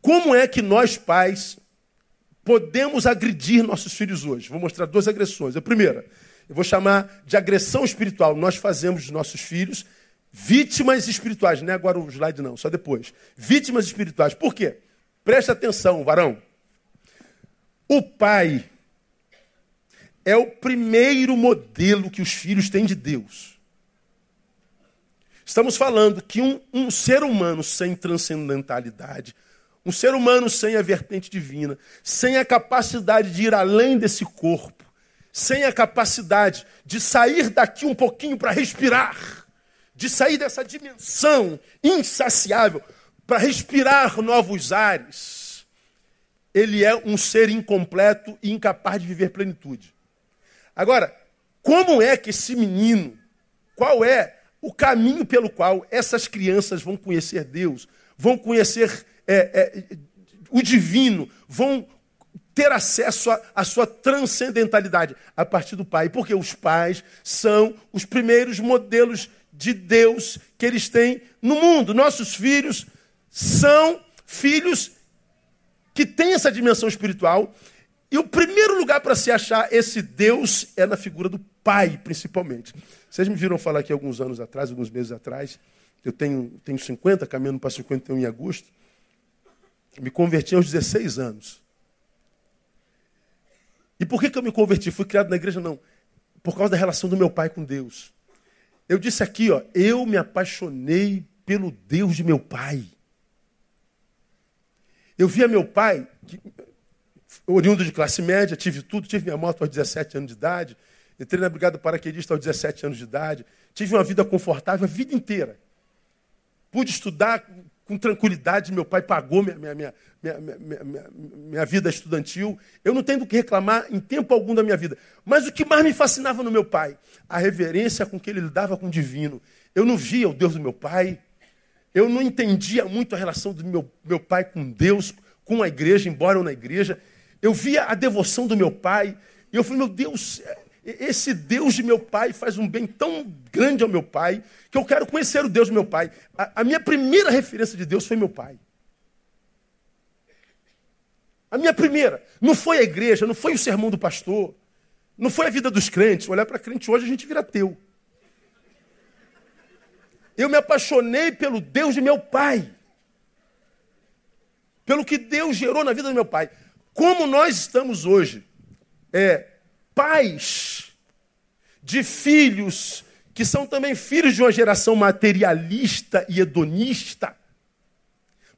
A: Como é que nós, pais, podemos agredir nossos filhos hoje? Vou mostrar duas agressões. A primeira, eu vou chamar de agressão espiritual. Nós fazemos nossos filhos vítimas espirituais. Não é agora o slide, não, só depois. Vítimas espirituais. Por quê? Presta atenção, varão. O pai é o primeiro modelo que os filhos têm de Deus. Estamos falando que um, um ser humano sem transcendentalidade, um ser humano sem a vertente divina, sem a capacidade de ir além desse corpo, sem a capacidade de sair daqui um pouquinho para respirar, de sair dessa dimensão insaciável para respirar novos ares, ele é um ser incompleto e incapaz de viver plenitude. Agora, como é que esse menino, qual é o caminho pelo qual essas crianças vão conhecer Deus, vão conhecer é, é, o divino, vão ter acesso à sua transcendentalidade a partir do pai, porque os pais são os primeiros modelos de Deus que eles têm no mundo. Nossos filhos são filhos que têm essa dimensão espiritual. E o primeiro lugar para se achar esse Deus é na figura do pai, principalmente. Vocês me viram falar aqui alguns anos atrás, alguns meses atrás. Eu tenho, tenho 50, caminhando para 51 em agosto. Me converti aos 16 anos. E por que, que eu me converti? Fui criado na igreja? Não. Por causa da relação do meu pai com Deus. Eu disse aqui, ó, eu me apaixonei pelo Deus de meu pai. Eu via meu pai, que, oriundo de classe média, tive tudo, tive minha moto aos 17 anos de idade, entrei na Brigada Paraquedista aos 17 anos de idade, tive uma vida confortável a vida inteira. Pude estudar com tranquilidade, meu pai pagou minha, minha, minha, minha, minha, vida estudantil. Eu não tenho do que reclamar em tempo algum da minha vida. Mas o que mais me fascinava no meu pai? A reverência com que ele lidava com o divino. Eu não via o Deus do meu pai. Eu não entendia muito a relação do meu, meu pai com Deus, com a igreja, embora eu na igreja. Eu via a devoção do meu pai. E eu falei, meu Deus, esse Deus de meu pai faz um bem tão grande ao meu pai que eu quero conhecer o Deus do meu pai. A, a minha primeira referência de Deus foi meu pai. A minha primeira. Não foi a igreja, não foi o sermão do pastor, não foi a vida dos crentes. Olhar para crente hoje a gente vira teu. Eu me apaixonei pelo Deus de meu pai. Pelo que Deus gerou na vida do meu pai. Como nós estamos hoje, é, pais de filhos que são também filhos de uma geração materialista e hedonista.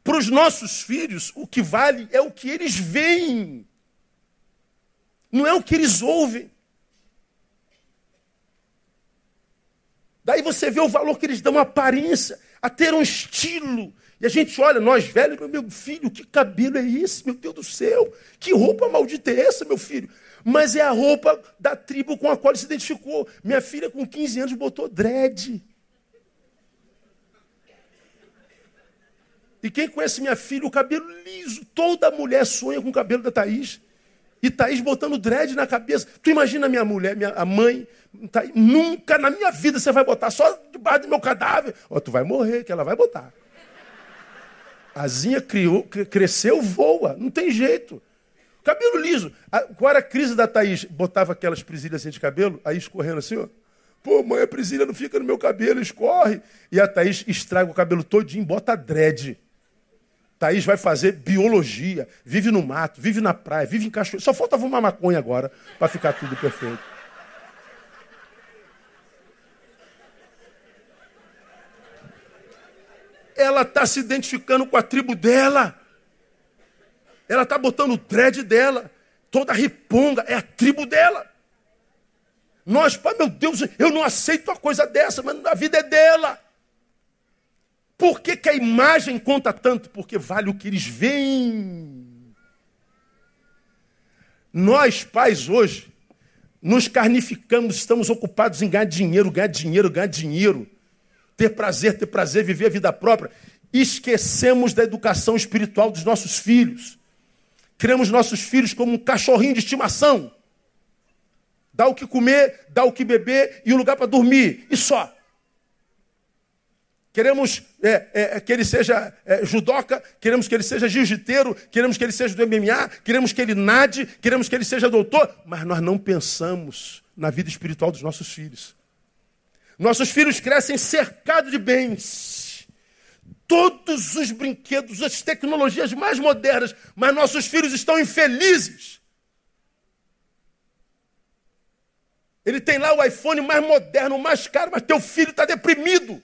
A: Para os nossos filhos, o que vale é o que eles veem, não é o que eles ouvem. Daí você vê o valor que eles dão à aparência, a ter um estilo E a gente olha, nós velhos, meu filho, que cabelo é esse? Meu Deus do céu, que roupa maldita é essa, meu filho? Mas é a roupa da tribo com a qual ele se identificou. Minha filha, com 15 anos, botou dread. E quem conhece minha filha, o cabelo liso. Toda mulher sonha com o cabelo da Thaís. E Thaís botando dread na cabeça. Tu imagina minha mulher, minha a mãe, Thaís, nunca na minha vida você vai botar, só debaixo do meu cadáver. Ó, tu vai morrer, que ela vai botar. A Zinha criou, cresceu, voa, não tem jeito. Cabelo liso. Qual era a crise da Thaís? Botava aquelas presilhas assim de cabelo, aí escorrendo assim, ó. Pô, mãe, a presilha não fica no meu cabelo, escorre. E a Thaís estraga o cabelo todinho, bota dread. Thaís vai fazer biologia, vive no mato, vive na praia, vive em cachoeira. Só falta fumar maconha agora para ficar tudo perfeito. Ela está se identificando com a tribo dela. Ela está botando o dread dela. Toda riponga é a tribo dela. Nós, pai, meu Deus, eu não aceito uma coisa dessa, mas a vida é dela. Por que, que a imagem conta tanto? Porque vale o que eles veem. Nós, pais, hoje, nos carnificamos, estamos ocupados em ganhar dinheiro, ganhar dinheiro, ganhar dinheiro. Ter prazer, ter prazer, viver a vida própria. Esquecemos da educação espiritual dos nossos filhos. Criamos nossos filhos como um cachorrinho de estimação. Dá o que comer, dá o que beber e um lugar para dormir. E só. Queremos é, é, que ele seja é, judoca, queremos que ele seja jiu-jiteiro, queremos que ele seja do MMA, queremos que ele nade, queremos que ele seja doutor, mas nós não pensamos na vida espiritual dos nossos filhos. Nossos filhos crescem cercados de bens. Todos os brinquedos, as tecnologias mais modernas, mas nossos filhos estão infelizes. Ele tem lá o iPhone mais moderno, mais caro, mas teu filho está deprimido.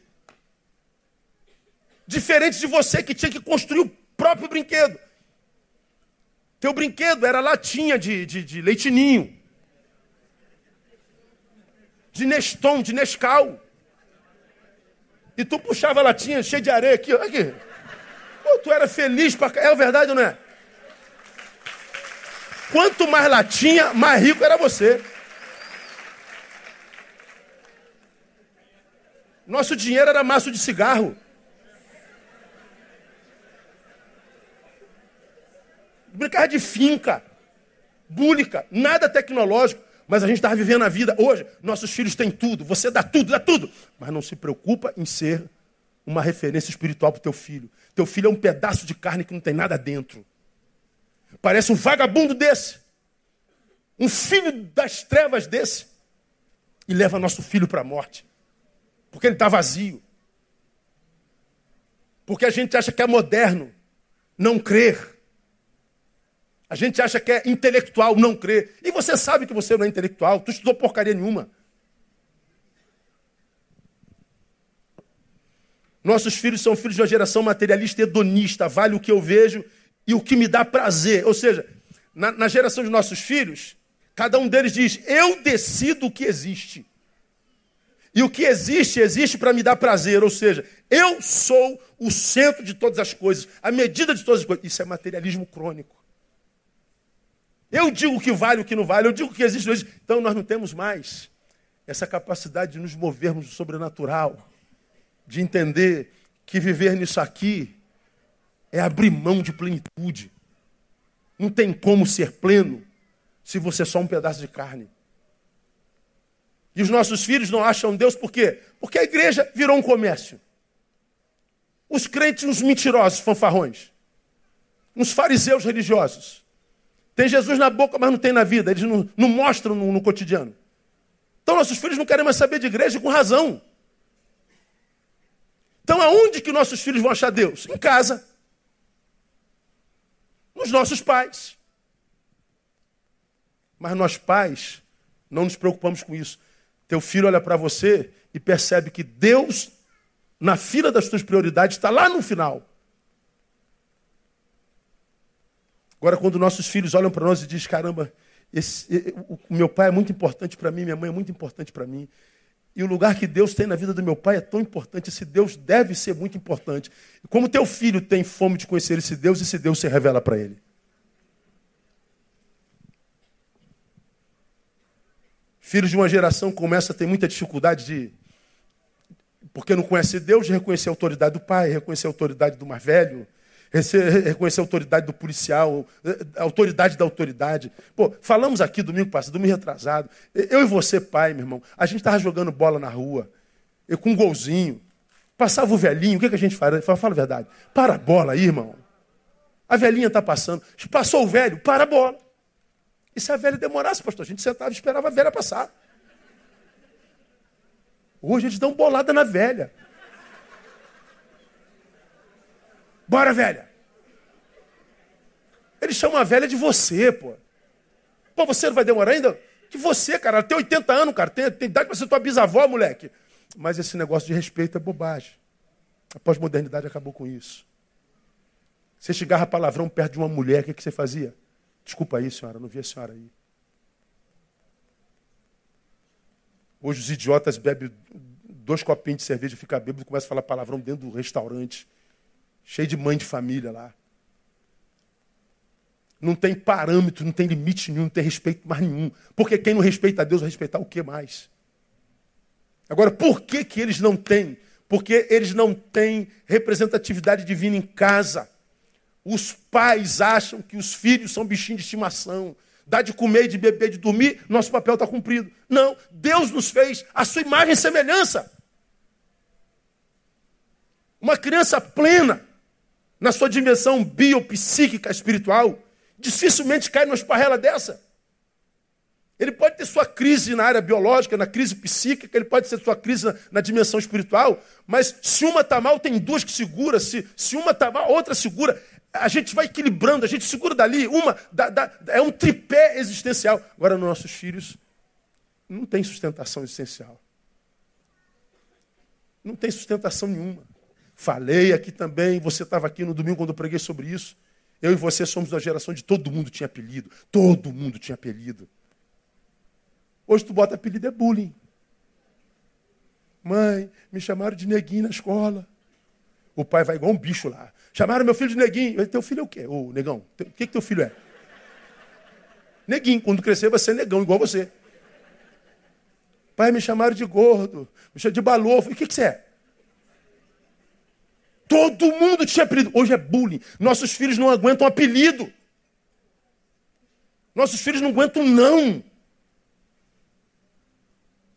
A: Diferente de você que tinha que construir o próprio brinquedo. Teu brinquedo era latinha de, de, de leitinho. De Neston, de Nescau. E tu puxava a latinha cheia de areia aqui. aqui. Pô, tu era feliz pra É verdade ou não é? Quanto mais latinha, mais rico era você. Nosso dinheiro era maço de cigarro. brincava de finca, búlica, nada tecnológico. Mas a gente estava vivendo a vida hoje. Nossos filhos têm tudo, você dá tudo, dá tudo. Mas não se preocupa em ser uma referência espiritual para o teu filho. Teu filho é um pedaço de carne que não tem nada dentro. Parece um vagabundo desse. Um filho das trevas desse. E leva nosso filho para a morte. Porque ele está vazio. Porque a gente acha que é moderno não crer. A gente acha que é intelectual não crer. E você sabe que você não é intelectual, tu estudou porcaria nenhuma. Nossos filhos são filhos de uma geração materialista e hedonista, vale o que eu vejo e o que me dá prazer. Ou seja, na, na geração de nossos filhos, cada um deles diz: Eu decido o que existe. E o que existe, existe para me dar prazer. Ou seja, eu sou o centro de todas as coisas, a medida de todas as coisas. Isso é materialismo crônico. Eu digo o que vale, o que não vale, eu digo o que existe, existe. Então nós não temos mais essa capacidade de nos movermos do sobrenatural, de entender que viver nisso aqui é abrir mão de plenitude. Não tem como ser pleno se você é só um pedaço de carne. E os nossos filhos não acham Deus por quê? Porque a igreja virou um comércio. Os crentes, uns mentirosos, fanfarrões. Uns fariseus religiosos. Tem Jesus na boca, mas não tem na vida. Eles não, não mostram no, no cotidiano. Então nossos filhos não querem mais saber de igreja com razão. Então aonde que nossos filhos vão achar Deus? Em casa. Nos nossos pais. Mas nós pais não nos preocupamos com isso. Teu filho olha para você e percebe que Deus, na fila das tuas prioridades, está lá no final. Agora, quando nossos filhos olham para nós e dizem: caramba, esse, o meu pai é muito importante para mim, minha mãe é muito importante para mim. E o lugar que Deus tem na vida do meu pai é tão importante. Esse Deus deve ser muito importante. Como teu filho tem fome de conhecer esse Deus, esse Deus se revela para ele. Filhos de uma geração começa a ter muita dificuldade de. Porque não conhece Deus, de reconhecer a autoridade do pai, reconhecer a autoridade do mais velho, reconhecer a autoridade do policial, a autoridade da autoridade. Pô, falamos aqui domingo passado, domingo retrasado. Eu e você, pai, meu irmão, a gente estava jogando bola na rua, eu com um golzinho. Passava o velhinho, o que, que a gente faria? Fala, fala a verdade. Para a bola aí, irmão. A velhinha está passando. Passou o velho, para a bola. E se a velha demorasse, pastor? A gente sentava e esperava a velha passar. Hoje eles dão bolada na velha. Bora, velha. Eles chamam a velha de você, pô. Pô, você não vai demorar ainda? De você, cara. Ela tem 80 anos, cara. Tem, tem idade para ser tua bisavó, moleque. Mas esse negócio de respeito é bobagem. A pós-modernidade acabou com isso. Você chegava palavrão perto de uma mulher, o que, que você fazia? Desculpa aí, senhora, não vi a senhora aí. Hoje os idiotas bebem dois copinhos de cerveja, fica bêbado e começa a falar palavrão dentro do restaurante cheio de mãe de família lá. Não tem parâmetro, não tem limite nenhum, não tem respeito mais nenhum. Porque quem não respeita a Deus vai respeitar o que mais? Agora, por que, que eles não têm? Porque eles não têm representatividade divina em casa. Os pais acham que os filhos são bichinhos de estimação. Dá de comer, de beber, de dormir, nosso papel está cumprido. Não, Deus nos fez a sua imagem e semelhança. Uma criança plena, na sua dimensão biopsíquica espiritual, dificilmente cai numa esparrela dessa. Ele pode ter sua crise na área biológica, na crise psíquica, ele pode ter sua crise na, na dimensão espiritual, mas se uma está mal, tem duas que segura, se, se uma está mal, outra segura. A gente vai equilibrando, a gente segura dali, uma, é um tripé existencial. Agora, nossos filhos não tem sustentação existencial. Não tem sustentação nenhuma. Falei aqui também, você estava aqui no domingo quando eu preguei sobre isso. Eu e você somos da geração de todo mundo tinha apelido. Todo mundo tinha apelido. Hoje tu bota apelido é bullying. Mãe, me chamaram de neguinho na escola. O pai vai igual um bicho lá. Chamaram meu filho de neguinho. Teu filho é o quê? Ô, negão, o que, que teu filho é? Neguinho. Quando crescer vai ser negão, igual você. Pai, me chamaram de gordo. Me chamaram de balofo. E o que, que você é? Todo mundo tinha apelido. Hoje é bullying. Nossos filhos não aguentam apelido. Nossos filhos não aguentam não.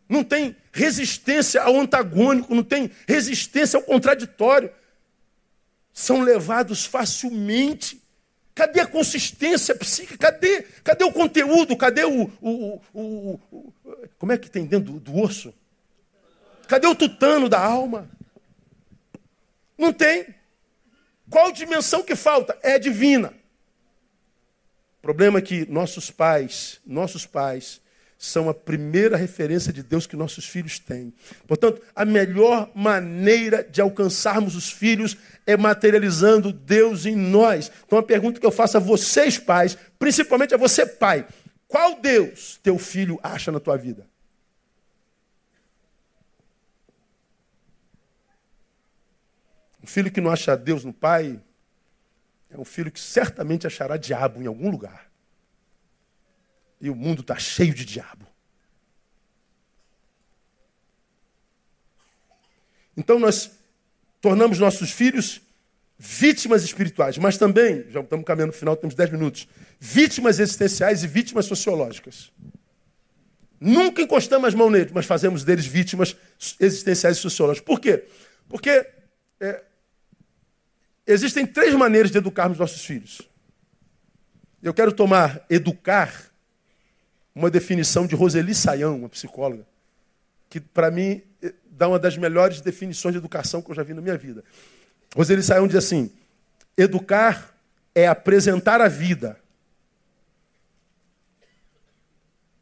A: Não tem resistência ao antagônico, não tem resistência ao contraditório. São levados facilmente. Cadê a consistência psíquica? Cadê, cadê o conteúdo? Cadê o, o, o, o Como é que tem dentro do, do osso? Cadê o tutano da alma? Não tem. Qual dimensão que falta? É divina. O problema é que nossos pais, nossos pais, são a primeira referência de Deus que nossos filhos têm. Portanto, a melhor maneira de alcançarmos os filhos é materializando Deus em nós. Então, a pergunta que eu faço a vocês, pais, principalmente a você, pai: qual Deus teu filho acha na tua vida? Um filho que não acha Deus no pai é um filho que certamente achará diabo em algum lugar. E o mundo está cheio de diabo. Então nós tornamos nossos filhos vítimas espirituais, mas também, já estamos caminhando no final, temos 10 minutos, vítimas existenciais e vítimas sociológicas. Nunca encostamos as mãos neles, mas fazemos deles vítimas existenciais e sociológicas. Por quê? Porque é, Existem três maneiras de educarmos nossos filhos. Eu quero tomar educar uma definição de Roseli Saião, uma psicóloga, que para mim eh, dá uma das melhores definições de educação que eu já vi na minha vida. Roseli Saião diz assim: educar é apresentar a vida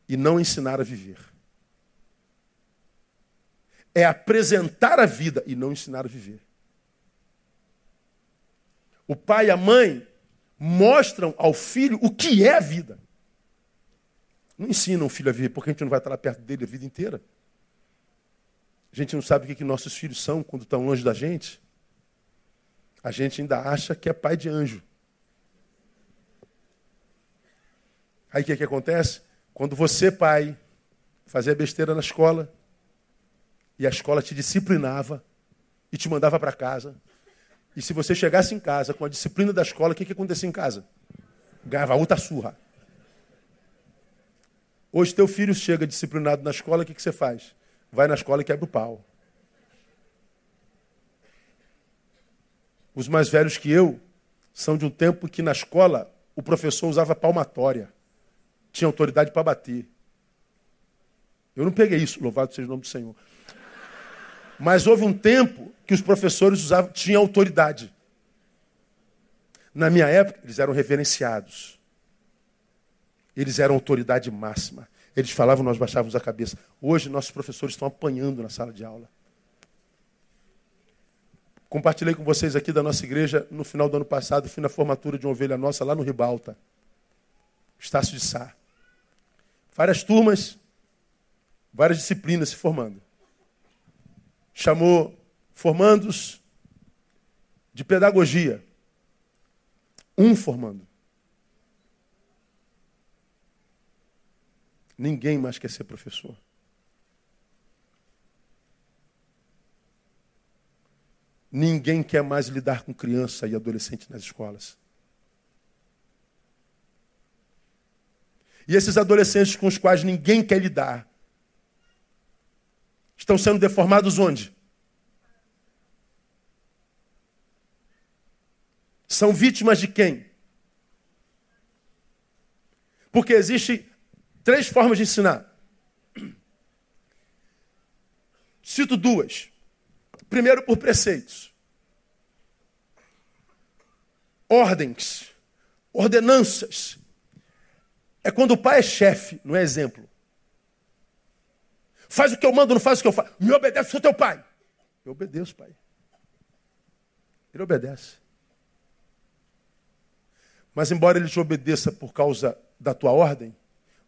A: e não ensinar a viver. É apresentar a vida e não ensinar a viver o pai e a mãe mostram ao filho o que é a vida. Não ensinam o filho a viver, porque a gente não vai estar lá perto dele a vida inteira. A gente não sabe o que, que nossos filhos são quando estão longe da gente. A gente ainda acha que é pai de anjo. Aí o que, que acontece? Quando você, pai, fazia besteira na escola, e a escola te disciplinava e te mandava para casa. E se você chegasse em casa com a disciplina da escola, o que, que acontecia em casa? Ganhava outra surra. Hoje teu filho chega disciplinado na escola, o que, que você faz? Vai na escola e quebra o pau. Os mais velhos que eu são de um tempo que na escola o professor usava palmatória. Tinha autoridade para bater. Eu não peguei isso, louvado seja o nome do Senhor. Mas houve um tempo que os professores usavam, tinham autoridade. Na minha época, eles eram reverenciados. Eles eram autoridade máxima. Eles falavam, nós baixávamos a cabeça. Hoje, nossos professores estão apanhando na sala de aula. Compartilhei com vocês aqui da nossa igreja no final do ano passado, fui na formatura de uma ovelha nossa lá no Ribalta, Estácio de Sá. Várias turmas, várias disciplinas se formando. Chamou formandos de pedagogia. Um formando. Ninguém mais quer ser professor. Ninguém quer mais lidar com criança e adolescente nas escolas. E esses adolescentes com os quais ninguém quer lidar estão sendo deformados onde? São vítimas de quem? Porque existe três formas de ensinar. Cito duas. Primeiro, por preceitos. Ordens, ordenanças. É quando o pai é chefe, não é exemplo. Faz o que eu mando, não faz o que eu faço. Me obedece, sou teu pai. Eu obedeço, pai. Ele obedece. Mas embora ele te obedeça por causa da tua ordem,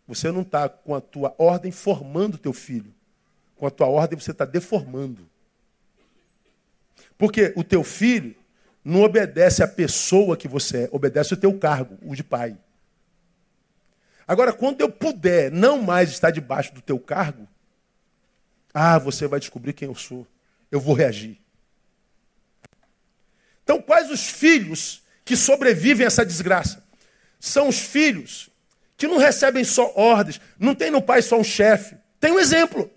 A: você não está com a tua ordem formando teu filho. Com a tua ordem você está deformando. Porque o teu filho não obedece à pessoa que você é, obedece o teu cargo, o de pai. Agora, quando eu puder não mais estar debaixo do teu cargo, ah, você vai descobrir quem eu sou. Eu vou reagir. Então, quais os filhos que sobrevivem a essa desgraça? São os filhos que não recebem só ordens, não tem no pai só um chefe. Tem um exemplo.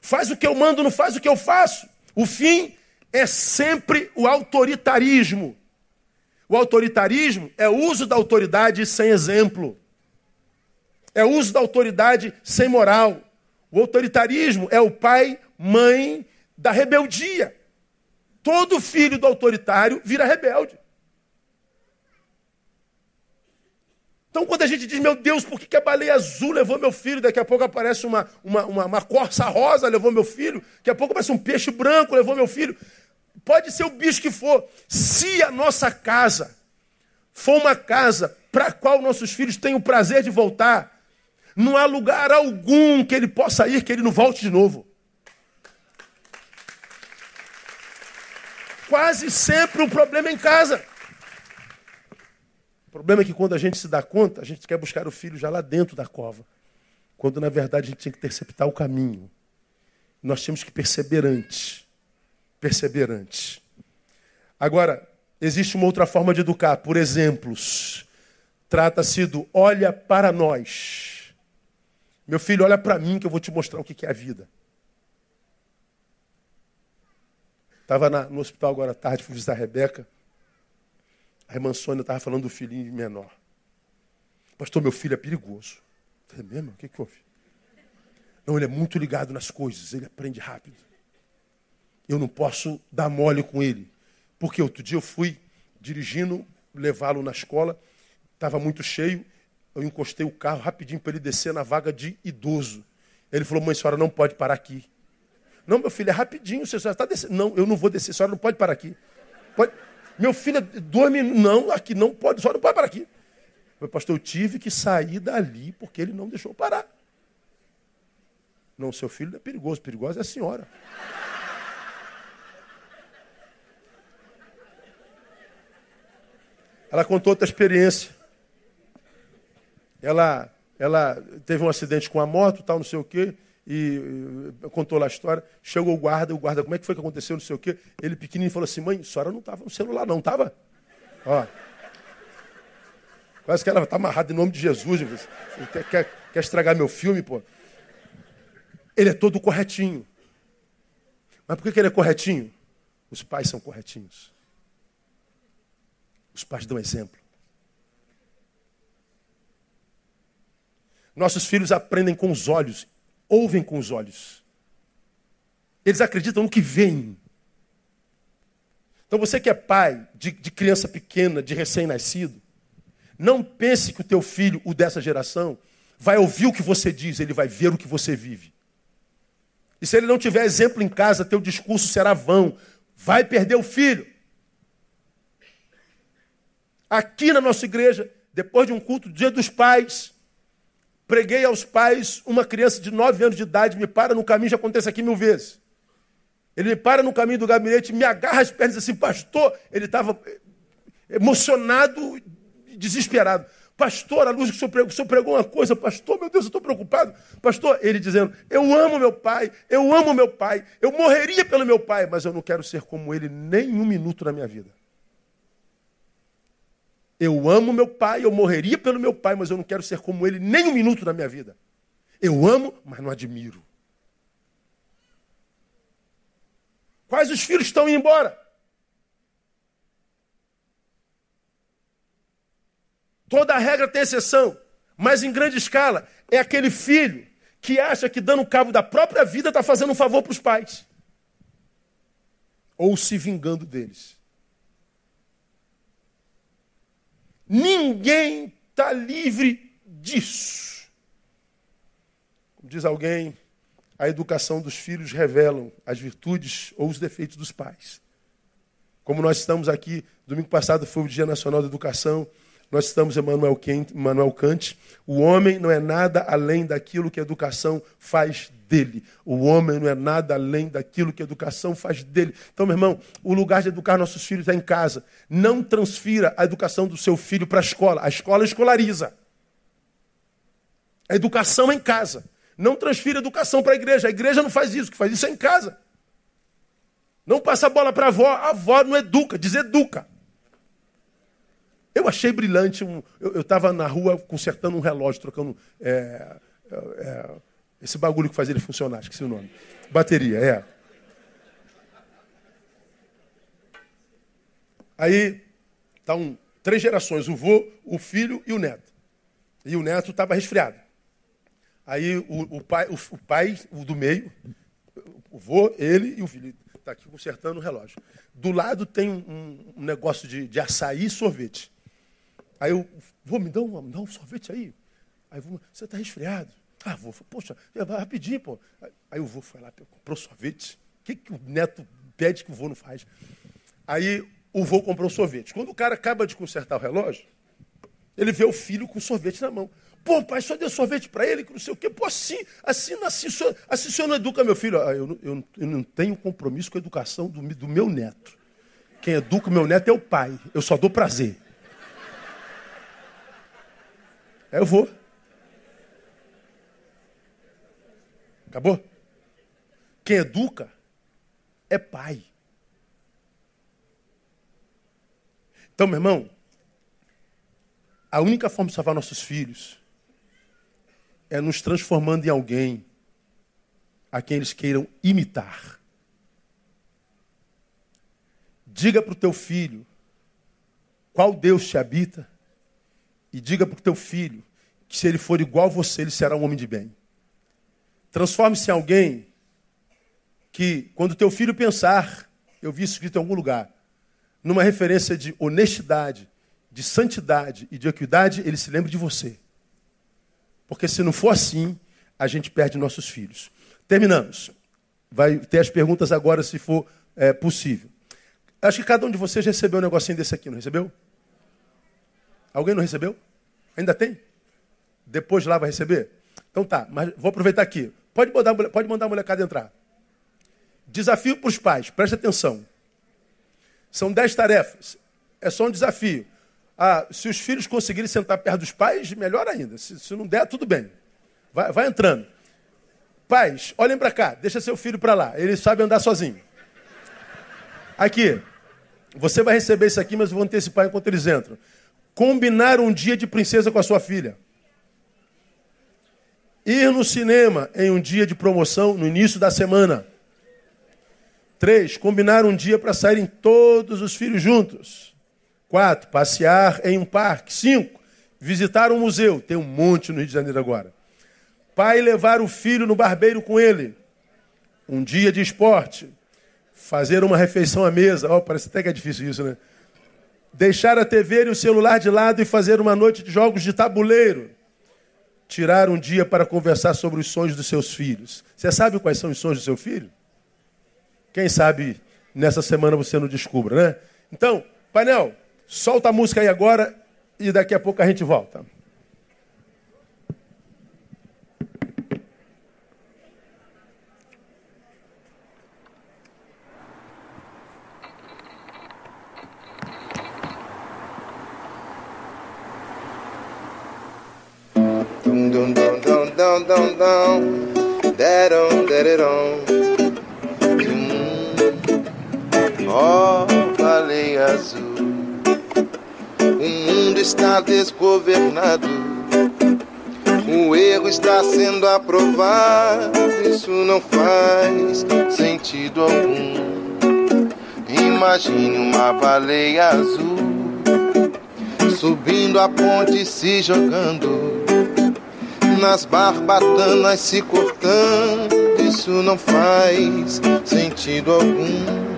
A: Faz o que eu mando, não faz o que eu faço. O fim é sempre o autoritarismo. O autoritarismo é o uso da autoridade sem exemplo. É o uso da autoridade sem moral. O autoritarismo é o pai, mãe da rebeldia. Todo filho do autoritário vira rebelde. Então, quando a gente diz, meu Deus, por que a baleia azul levou meu filho? Daqui a pouco aparece uma, uma, uma, uma corça rosa, levou meu filho. Daqui a pouco aparece um peixe branco, levou meu filho. Pode ser o bicho que for. Se a nossa casa for uma casa para a qual nossos filhos têm o prazer de voltar, não há lugar algum que ele possa ir que ele não volte de novo. Quase sempre o problema em casa. O problema é que quando a gente se dá conta, a gente quer buscar o filho já lá dentro da cova. Quando na verdade a gente tem que interceptar o caminho. Nós temos que perceber antes. Perceber antes. Agora, existe uma outra forma de educar, por exemplos. Trata-se do olha para nós. Meu filho, olha para mim que eu vou te mostrar o que é a vida. Estava no hospital agora à tarde, fui visitar a Rebeca. A irmã Sônia estava falando do filhinho menor. Pastor, meu filho é perigoso. É mesmo? O que, que houve? Não, ele é muito ligado nas coisas, ele aprende rápido. Eu não posso dar mole com ele. Porque outro dia eu fui dirigindo, levá-lo na escola, estava muito cheio, eu encostei o carro rapidinho para ele descer na vaga de idoso. Ele falou, mãe, a senhora não pode parar aqui. Não, meu filho, é rapidinho, você está descendo. Não, eu não vou descer, a senhora não pode parar aqui. Pode... Meu filho, dorme. Não, aqui não pode, só não pode parar aqui. Meu pastor, eu tive que sair dali porque ele não deixou parar. Não, seu filho não é perigoso, perigosa é a senhora. Ela contou outra experiência. Ela, ela teve um acidente com a moto, tal, não sei o quê, e, contou lá a história. Chegou o guarda, o guarda, como é que foi que aconteceu, não sei o quê. Ele pequenininho falou assim, mãe, a senhora não estava no celular, não, estava? Ó. Quase que ela está amarrada em nome de Jesus. Quer, quer, quer estragar meu filme, pô? Ele é todo corretinho. Mas por que ele é corretinho? Os pais são corretinhos. Os pais dão exemplo. Nossos filhos aprendem com os olhos, ouvem com os olhos. Eles acreditam no que veem. Então você que é pai de, de criança pequena, de recém-nascido, não pense que o teu filho, o dessa geração, vai ouvir o que você diz, ele vai ver o que você vive. E se ele não tiver exemplo em casa, teu discurso será vão. Vai perder o filho. Aqui na nossa igreja, depois de um culto, dia dos pais, preguei aos pais, uma criança de 9 anos de idade me para no caminho, já acontece aqui mil vezes. Ele me para no caminho do gabinete, me agarra as pernas assim, pastor. Ele estava emocionado, desesperado. Pastor, a luz que o senhor pregou, o senhor pregou uma coisa, pastor, meu Deus, eu estou preocupado. Pastor, ele dizendo, eu amo meu pai, eu amo meu pai, eu morreria pelo meu pai, mas eu não quero ser como ele nem um minuto na minha vida. Eu amo meu pai, eu morreria pelo meu pai, mas eu não quero ser como ele nem um minuto na minha vida. Eu amo, mas não admiro. Quais os filhos estão indo embora? Toda regra tem exceção, mas em grande escala é aquele filho que acha que dando cabo da própria vida está fazendo um favor para os pais. Ou se vingando deles. Ninguém está livre disso. Como diz alguém, a educação dos filhos revelam as virtudes ou os defeitos dos pais. Como nós estamos aqui, domingo passado foi o Dia Nacional da Educação, nós estamos Emmanuel Emmanuel Kant. O homem não é nada além daquilo que a educação faz dele. O homem não é nada além daquilo que a educação faz dele. Então, meu irmão, o lugar de educar nossos filhos é em casa. Não transfira a educação do seu filho para a escola. A escola escolariza. A educação é em casa. Não transfira a educação para a igreja. A igreja não faz isso. O que faz isso é em casa. Não passa a bola para a avó. A avó não educa, deseduca. Eu achei brilhante. Um, eu estava na rua consertando um relógio, trocando. É, é, é esse bagulho que faz ele funcionar, esqueci o nome. Bateria, é. Aí, tá um, três gerações, o vô, o filho e o neto. E o neto estava resfriado. Aí o, o, pai, o, o, pai, o do meio, o vô, ele e o filho, está aqui consertando o relógio. Do lado tem um, um negócio de, de açaí e sorvete. Aí eu, vou me um, me dá um sorvete aí. Aí eu, você está resfriado. Ah, vô, poxa, rapidinho, pô. Aí o vô foi lá, comprou sorvete. O que, que o neto pede que o vô não faz? Aí o vô comprou sorvete. Quando o cara acaba de consertar o relógio, ele vê o filho com sorvete na mão. Pô, pai, só deu sorvete para ele, que não sei o quê. Pô, assim, assim, assim, assim o senhor não educa meu filho. Ah, eu, eu, eu, não tenho compromisso com a educação do, do meu neto. Quem educa o meu neto é o pai. Eu só dou prazer. Eu vou. Acabou? Quem educa é pai. Então, meu irmão, a única forma de salvar nossos filhos é nos transformando em alguém a quem eles queiram imitar. Diga para o teu filho qual Deus te habita e diga para o teu filho que se ele for igual a você, ele será um homem de bem. Transforme-se em alguém que, quando teu filho pensar, eu vi isso escrito em algum lugar, numa referência de honestidade, de santidade e de equidade, ele se lembre de você. Porque se não for assim, a gente perde nossos filhos. Terminamos. Vai ter as perguntas agora, se for é, possível. Acho que cada um de vocês recebeu um negocinho desse aqui, não recebeu? Alguém não recebeu? Ainda tem? Depois lá vai receber? Então tá, mas vou aproveitar aqui. Pode mandar, pode mandar a molecada entrar. Desafio para os pais, preste atenção. São dez tarefas. É só um desafio. Ah, se os filhos conseguirem sentar perto dos pais, melhor ainda. Se, se não der, tudo bem. Vai, vai entrando. Pais, olhem para cá, deixa seu filho para lá. Ele sabe andar sozinho. Aqui, você vai receber isso aqui, mas eu vou antecipar enquanto eles entram. Combinar um dia de princesa com a sua filha. Ir no cinema em um dia de promoção no início da semana. Três, combinar um dia para saírem todos os filhos juntos. Quatro, passear em um parque. Cinco, visitar um museu. Tem um monte no Rio de Janeiro agora. Pai levar o filho no barbeiro com ele. Um dia de esporte. Fazer uma refeição à mesa. Oh, parece até que é difícil isso, né? Deixar a TV e o celular de lado e fazer uma noite de jogos de tabuleiro. Tirar um dia para conversar sobre os sonhos dos seus filhos. Você sabe quais são os sonhos do seu filho? Quem sabe nessa semana você não descubra, né? Então, painel, solta a música aí agora e daqui a pouco a gente volta.
B: Dum dum dum dum dum dum dum, da dum da dum. Oh, baleia azul, o mundo está desgovernado. O erro está sendo aprovado, isso não faz sentido algum. Imagine uma baleia azul subindo a ponte se jogando nas barbatanas se cortando. Isso não faz sentido algum.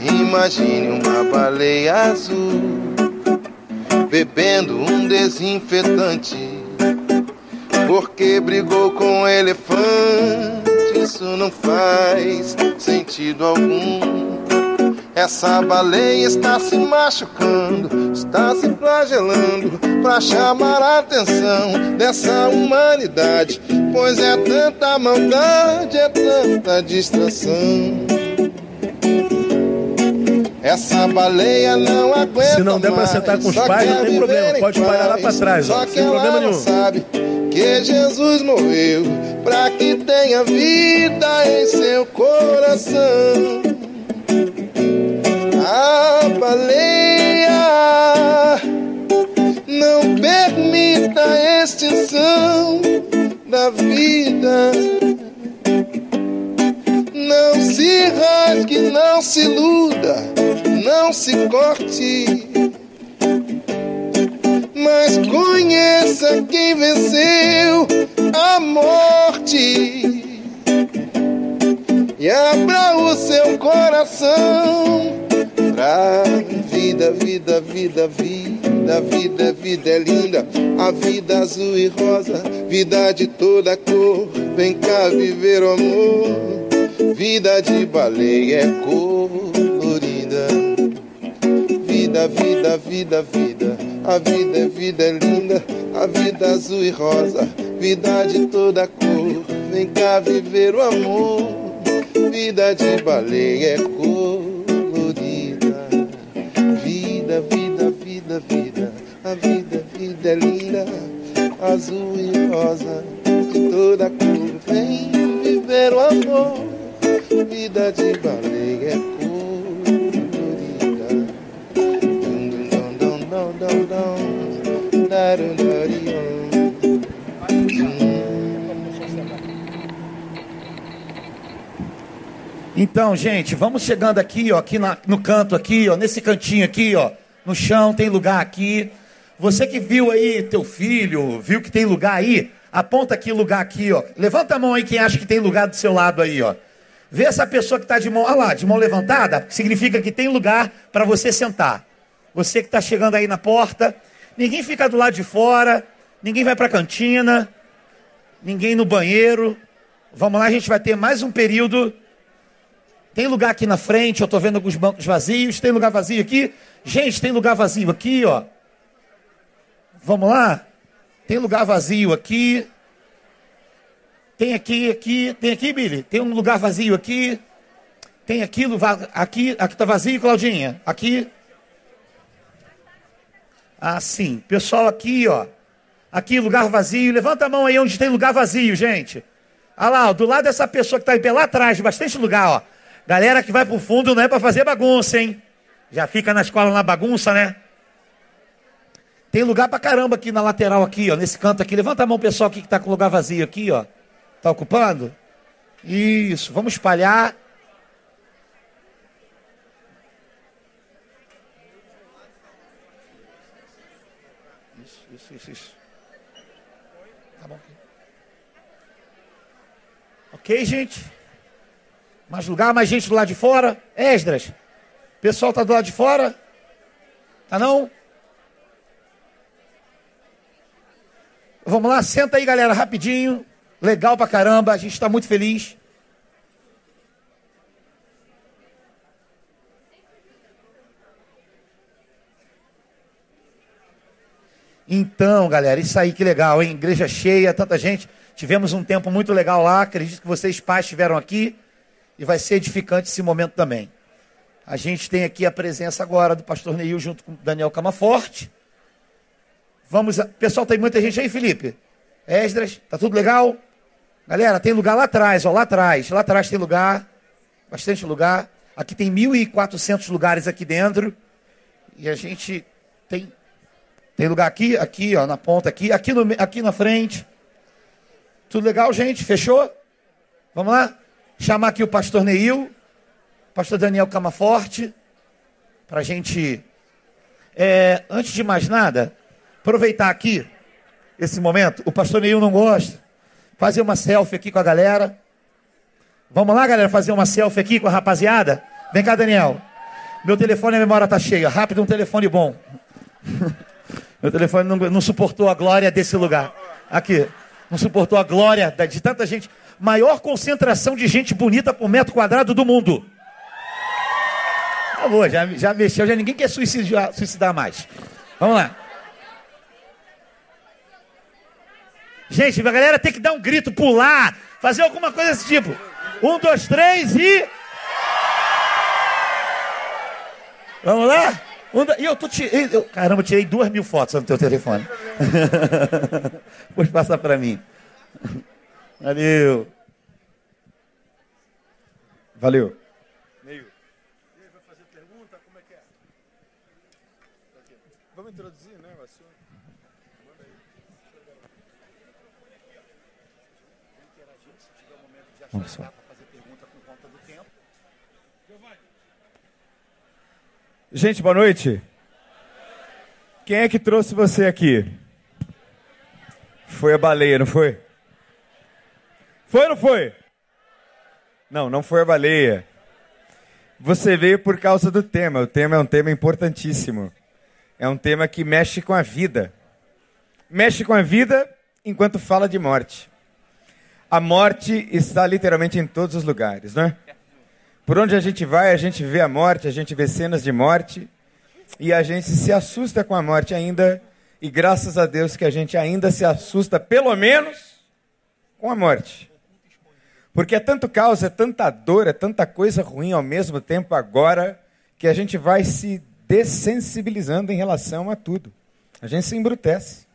B: Imagine uma baleia azul bebendo um desinfetante porque brigou com um elefante. Isso não faz sentido algum. Essa baleia está se machucando, está se flagelando para chamar a atenção dessa humanidade. Pois é tanta maldade, é tanta distração. Essa baleia não aguenta
A: Se não der para sentar com os pais, não tem problema. Pode parar lá para trás, ó, sem problema nenhum.
B: sabe que Jesus morreu para que tenha vida em seu coração. A baleia não permita a extinção da vida. Não se rasgue, não se iluda, não se corte. Mas conheça quem venceu a morte. E abra o seu coração pra vida, vida, vida, vida, vida, vida é linda. A vida azul e rosa, vida de toda cor. Vem cá viver o amor. Vida de baleia é colorida. Vida, vida, vida, vida. A vida é vida é linda. A vida azul e rosa. Vida de toda cor. Vem cá viver o amor. Vida de baleia é colorida. A vida, vida é linda. Azul e rosa. De toda cor. Vem viver o amor vida de baleia é colorida. Dum dum dum dum dum dum darum
C: Então, gente, vamos chegando aqui, ó, aqui na, no canto aqui, ó, nesse cantinho aqui, ó, no chão, tem lugar aqui. Você que viu aí teu filho, viu que tem lugar aí, aponta aqui lugar aqui, ó. Levanta a mão aí quem acha que tem lugar do seu lado aí, ó. Vê essa pessoa que está de mão, olha lá, de mão levantada, significa que tem lugar para você sentar. Você que está chegando aí na porta, ninguém fica do lado de fora, ninguém vai para a cantina, ninguém no banheiro. Vamos lá, a gente vai ter mais um período. Tem lugar aqui na frente, eu estou vendo alguns bancos vazios. Tem lugar vazio aqui? Gente, tem lugar vazio aqui, ó. Vamos lá? Tem lugar vazio aqui. Tem aqui, aqui, tem aqui, Billy? Tem um lugar vazio aqui. Tem aquilo, aqui, aqui tá vazio, Claudinha. Aqui. Ah, sim. Pessoal aqui, ó. Aqui, lugar vazio. Levanta a mão aí onde tem lugar vazio, gente. Olha lá, ó, do lado dessa pessoa que está lá atrás, bastante lugar, ó. Galera que vai pro fundo não é para fazer bagunça, hein? Já fica na escola na bagunça, né? Tem lugar pra caramba aqui na lateral aqui, ó, nesse canto aqui. Levanta a mão, pessoal, aqui que tá com lugar vazio aqui, ó. Tá ocupando? Isso, vamos espalhar. Isso, isso, isso, isso. Tá bom. Ok, gente? Mais lugar, mais gente do lado de fora. Esdras, o pessoal tá do lado de fora? Tá não? Vamos lá, senta aí, galera, rapidinho. Legal pra caramba, a gente está muito feliz. Então, galera, isso aí que legal, hein? Igreja cheia, tanta gente. Tivemos um tempo muito legal lá. Acredito que vocês, pais, estiveram aqui. E vai ser edificante esse momento também. A gente tem aqui a presença agora do pastor Neil junto com Daniel Camaforte. Vamos. A... Pessoal, tem muita gente aí, Felipe. Esdras, tá tudo legal? Galera, tem lugar lá atrás, ó, lá atrás. Lá atrás tem lugar, bastante lugar. Aqui tem 1.400 lugares aqui dentro. E a gente tem tem lugar aqui, aqui, ó, na ponta aqui, aqui, no, aqui na frente. Tudo legal, gente? Fechou? Vamos lá? Chamar aqui o pastor Neil, pastor Daniel Camaforte, para a gente, é, antes de mais nada, aproveitar aqui esse momento. O pastor Neil não gosta. Fazer uma selfie aqui com a galera. Vamos lá, galera, fazer uma selfie aqui com a rapaziada? Vem cá, Daniel. Meu telefone, a memória tá cheia. Rápido, um telefone bom. *laughs* Meu telefone não, não suportou a glória desse lugar. Aqui. Não suportou a glória de tanta gente. Maior concentração de gente bonita por metro quadrado do mundo. Acabou, já, já mexeu, já ninguém quer suicidar, suicidar mais. Vamos lá. Gente, a galera tem que dar um grito, pular, fazer alguma coisa desse tipo. Um, dois, três e. Vamos lá? E eu tô tirei, eu, caramba, eu tirei duas mil fotos no teu telefone. *laughs* Pode passar para mim. Valeu. Valeu. Meio. vai fazer pergunta? Como é que é? Vamos introduzir, né, o assunto? Manda aí. Vamos só. Gente, boa noite. Quem é que trouxe você aqui? Foi a baleia, não foi? Foi ou não foi? Não, não foi a baleia. Você veio por causa do tema. O tema é um tema importantíssimo. É um tema que mexe com a vida. Mexe com a vida enquanto fala de morte. A morte está literalmente em todos os lugares, não é? Por onde a gente vai, a gente vê a morte, a gente vê cenas de morte e a gente se assusta com a morte ainda. E graças a Deus que a gente ainda se assusta, pelo menos, com a morte. Porque é tanto caos, é tanta dor, é tanta coisa ruim ao mesmo tempo agora, que a gente vai se dessensibilizando em relação a tudo. A gente se embrutece.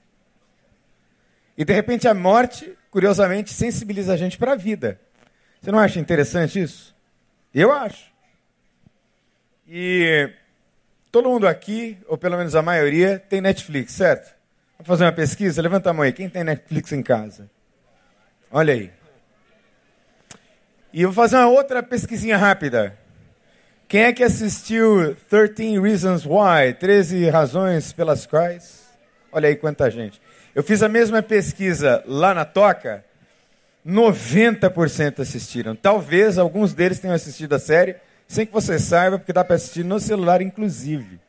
C: E de repente a morte, curiosamente, sensibiliza a gente para a vida. Você não acha interessante isso? Eu acho. E todo mundo aqui, ou pelo menos a maioria, tem Netflix, certo? Vamos fazer uma pesquisa? Levanta a mão aí. Quem tem Netflix em casa? Olha aí. E eu vou fazer uma outra pesquisinha rápida. Quem é que assistiu 13 Reasons Why? 13 razões pelas quais? Olha aí quanta gente. Eu fiz a mesma pesquisa lá na Toca 90% assistiram. Talvez alguns deles tenham assistido a série sem que você saiba, porque dá para assistir no celular, inclusive.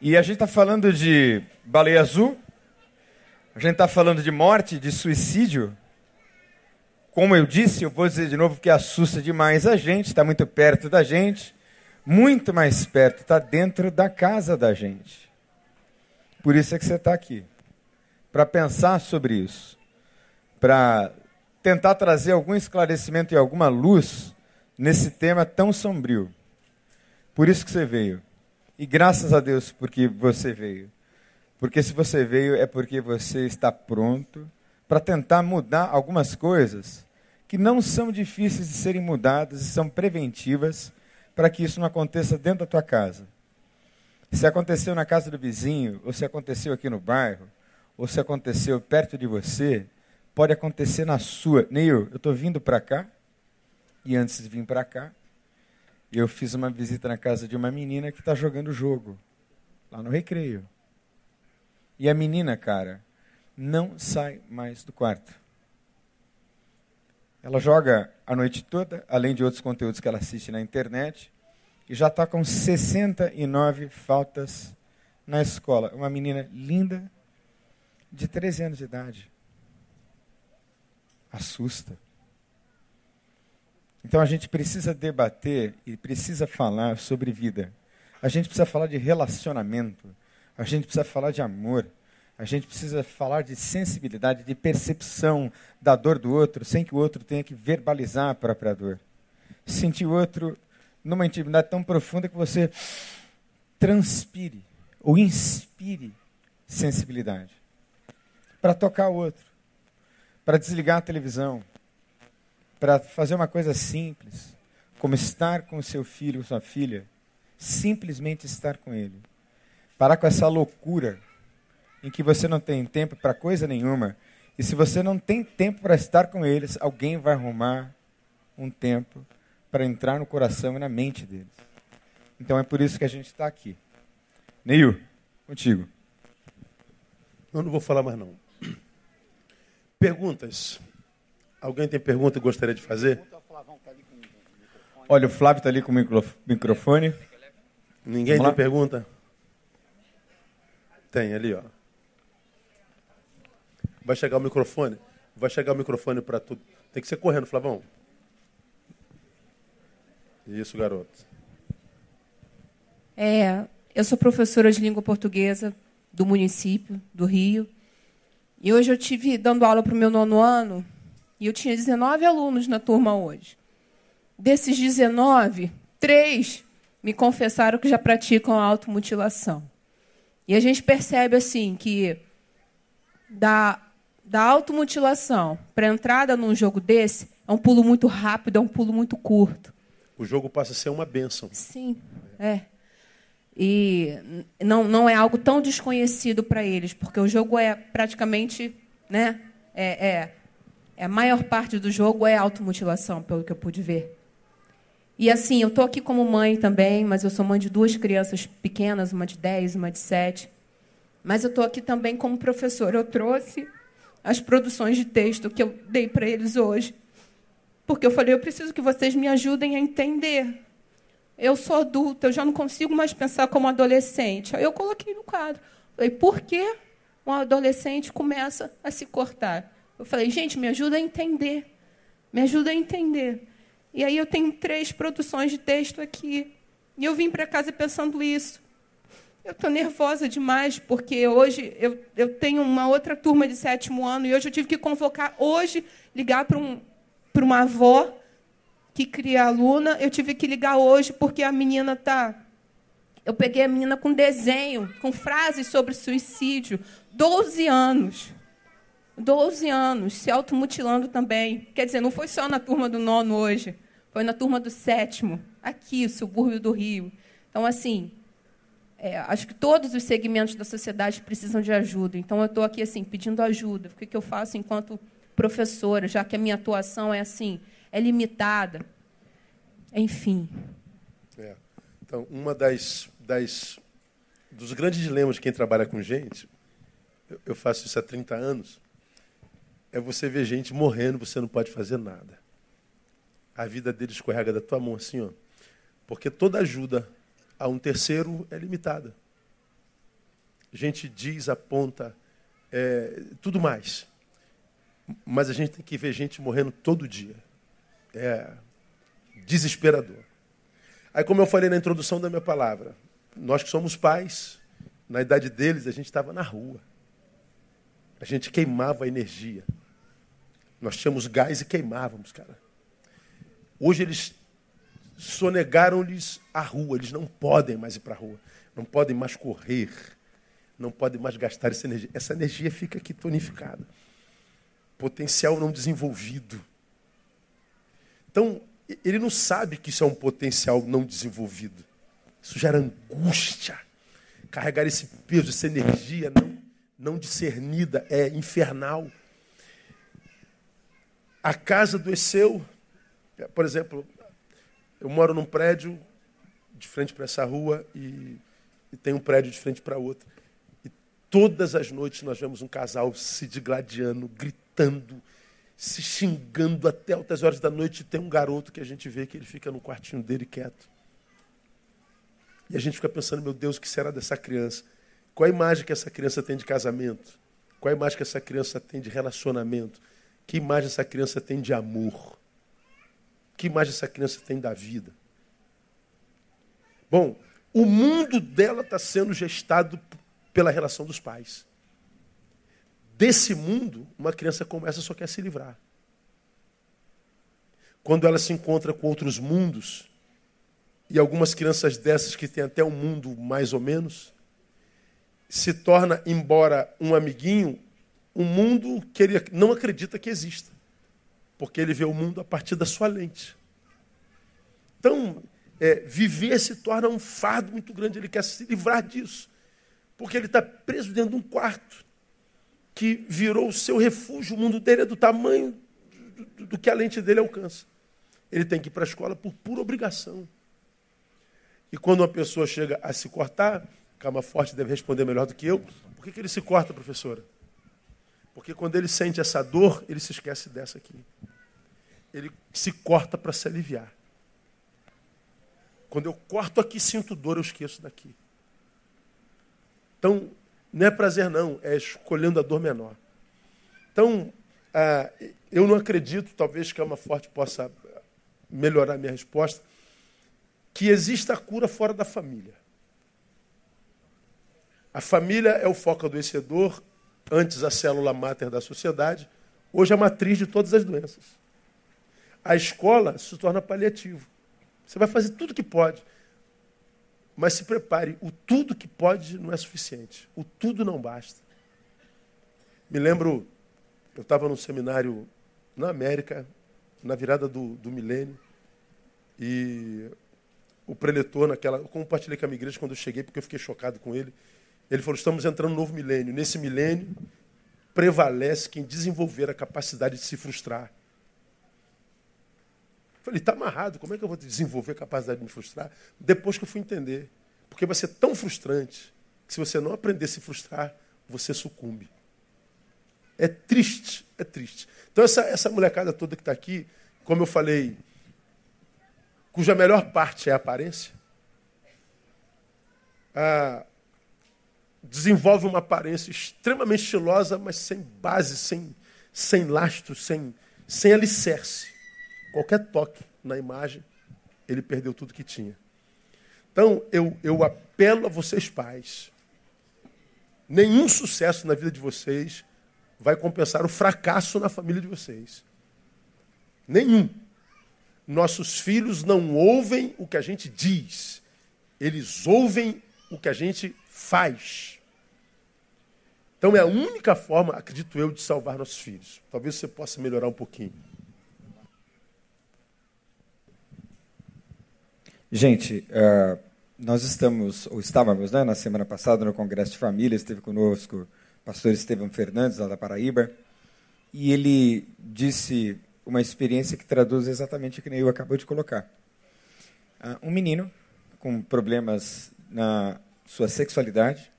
C: E a gente está falando de baleia azul, a gente está falando de morte, de suicídio. Como eu disse, eu vou dizer de novo que assusta demais a gente, está muito perto da gente, muito mais perto, está dentro da casa da gente. Por isso é que você está aqui, para pensar sobre isso para
D: tentar trazer algum esclarecimento e alguma luz nesse tema tão sombrio. Por isso que você veio. E graças a Deus porque você veio. Porque se você veio é porque você está pronto para tentar mudar algumas coisas que não são difíceis de serem mudadas e são preventivas para que isso não aconteça dentro da tua casa. Se aconteceu na casa do vizinho, ou se aconteceu aqui no bairro, ou se aconteceu perto de você, pode acontecer na sua. Neil, eu estou vindo para cá, e antes de vir para cá, eu fiz uma visita na casa de uma menina que está jogando jogo, lá no recreio. E a menina, cara, não sai mais do quarto. Ela joga a noite toda, além de outros conteúdos que ela assiste na internet e já está com 69 faltas na escola. Uma menina linda, de 13 anos de idade. Assusta. Então a gente precisa debater e precisa falar sobre vida. A gente precisa falar de relacionamento. A gente precisa falar de amor. A gente precisa falar de sensibilidade, de percepção da dor do outro, sem que o outro tenha que verbalizar a própria dor. Sentir o outro numa intimidade tão profunda que você transpire ou inspire sensibilidade para tocar outro, para desligar a televisão, para fazer uma coisa simples, como estar com seu filho ou sua filha, simplesmente estar com ele. Parar com essa loucura em que você não tem tempo para coisa nenhuma, e se você não tem tempo para estar com eles, alguém vai arrumar um tempo para entrar no coração e na mente deles. Então é por isso que a gente está aqui. Neil, contigo.
A: Eu não vou falar mais não. Perguntas. Alguém tem pergunta que gostaria de fazer?
D: Olha, o Flávio está ali com o microfone.
A: Ninguém Vamos tem lá? pergunta? Tem ali, ó. Vai chegar o microfone? Vai chegar o microfone para tudo. Tem que ser correndo, Flavão. Isso, garoto.
E: É, eu sou professora de língua portuguesa do município do Rio. E hoje eu tive dando aula para o meu nono ano e eu tinha 19 alunos na turma hoje. Desses 19, três me confessaram que já praticam a automutilação. E a gente percebe assim que da, da automutilação para a entrada num jogo desse é um pulo muito rápido, é um pulo muito curto
A: o jogo passa a ser uma bênção.
E: Sim, é. E não, não é algo tão desconhecido para eles, porque o jogo é praticamente, né? É, é, é, a maior parte do jogo é automutilação, pelo que eu pude ver. E assim, eu estou aqui como mãe também, mas eu sou mãe de duas crianças pequenas, uma de 10, uma de 7. Mas eu estou aqui também como professora. Eu trouxe as produções de texto que eu dei para eles hoje. Porque eu falei, eu preciso que vocês me ajudem a entender. Eu sou adulta, eu já não consigo mais pensar como adolescente. Aí eu coloquei no quadro. Falei, por que um adolescente começa a se cortar? Eu falei, gente, me ajuda a entender. Me ajuda a entender. E aí eu tenho três produções de texto aqui. E eu vim para casa pensando isso. Eu estou nervosa demais, porque hoje eu, eu tenho uma outra turma de sétimo ano e hoje eu tive que convocar, hoje, ligar para um, para uma avó que cria aluna. Eu tive que ligar hoje porque a menina está. Eu peguei a menina com desenho, com frases sobre suicídio. 12 anos. 12 anos, se automutilando também. Quer dizer, não foi só na turma do nono hoje, foi na turma do sétimo, aqui, subúrbio do Rio. Então, assim, é, acho que todos os segmentos da sociedade precisam de ajuda. Então, eu estou aqui assim pedindo ajuda. O que, que eu faço enquanto professora, já que a minha atuação é assim, é limitada. Enfim.
A: É. Então, uma das, das dos grandes dilemas de quem trabalha com gente, eu, eu faço isso há 30 anos, é você ver gente morrendo, você não pode fazer nada. A vida dele escorrega da tua mão assim, ó. Porque toda ajuda a um terceiro é limitada. Gente diz, aponta, é, tudo mais. Mas a gente tem que ver gente morrendo todo dia. É desesperador. Aí, como eu falei na introdução da minha palavra, nós que somos pais, na idade deles, a gente estava na rua. A gente queimava a energia. Nós tínhamos gás e queimávamos, cara. Hoje eles sonegaram-lhes a rua, eles não podem mais ir para a rua, não podem mais correr, não podem mais gastar essa energia. Essa energia fica aqui tonificada. Potencial não desenvolvido. Então, ele não sabe que isso é um potencial não desenvolvido. Isso gera angústia. Carregar esse peso, essa energia não, não discernida é infernal. A casa adoeceu. Por exemplo, eu moro num prédio de frente para essa rua e, e tem um prédio de frente para outro. E todas as noites nós vemos um casal se digladiando, gritando, se xingando até altas horas da noite. Tem um garoto que a gente vê que ele fica no quartinho dele quieto. E a gente fica pensando, meu Deus, o que será dessa criança? Qual a imagem que essa criança tem de casamento? Qual a imagem que essa criança tem de relacionamento? Que imagem essa criança tem de amor? Que imagem essa criança tem da vida? Bom, o mundo dela está sendo gestado pela relação dos pais. Desse mundo, uma criança como essa só quer se livrar. Quando ela se encontra com outros mundos, e algumas crianças dessas que têm até um mundo mais ou menos, se torna, embora um amiguinho, um mundo que ele não acredita que exista. Porque ele vê o mundo a partir da sua lente. Então, é, viver se torna um fardo muito grande. Ele quer se livrar disso. Porque ele está preso dentro de um quarto que virou o seu refúgio. O mundo dele é do tamanho do, do, que a lente dele alcança. Ele tem que ir para a escola por pura obrigação. E quando uma pessoa chega a se cortar, Cama Forte deve responder melhor do que eu. Por que, que ele se corta, professora? Porque quando ele sente essa dor, ele se esquece dessa aqui. Ele se corta para se aliviar. Quando eu corto aqui, sinto dor, eu esqueço daqui. Então, não é prazer, não, é escolhendo a dor menor. Então, ah, eu não acredito, talvez que a Forte possa melhorar minha resposta, que exista a cura fora da família. A família é o foco adoecedor, antes a célula máter da sociedade, hoje a matriz de todas as doenças. A escola se torna paliativo. Você vai fazer tudo que pode. Mas se prepare, o tudo que pode não é suficiente. O tudo não basta. Me lembro, eu estava num seminário na América, na virada do, do milênio, e o preletor naquela. Eu compartilhei com a minha igreja quando eu cheguei, porque eu fiquei chocado com ele. Ele falou: estamos entrando no novo milênio. Nesse milênio, prevalece quem desenvolver a capacidade de se frustrar. Falei: está amarrado, como é que eu vou desenvolver a capacidade de me frustrar? Depois que eu fui entender. Porque vai ser tão frustrante que se você não aprender a se frustrar, você sucumbe. É triste, é triste. Então, essa, essa molecada toda que está aqui, como eu falei, cuja melhor parte é a aparência, ah, desenvolve uma aparência extremamente estilosa, mas sem base, sem, sem lastro, sem, sem alicerce. Qualquer toque na imagem, ele perdeu tudo que tinha. Então, eu, eu apelo a vocês, pais. Nenhum sucesso na vida de vocês vai compensar o fracasso na família de vocês. Nenhum. Nossos filhos não ouvem o que a gente diz, eles ouvem o que a gente faz. Então é a única forma, acredito eu, de salvar nossos filhos. Talvez você possa melhorar um pouquinho.
D: Gente, uh, nós estamos, ou estávamos, né, na semana passada no Congresso de Família, esteve conosco o pastor Estevam Fernandes, lá da Paraíba, e ele disse uma experiência que traduz exatamente o que Neil acabou de colocar. Uh, um menino com problemas na sua sexualidade,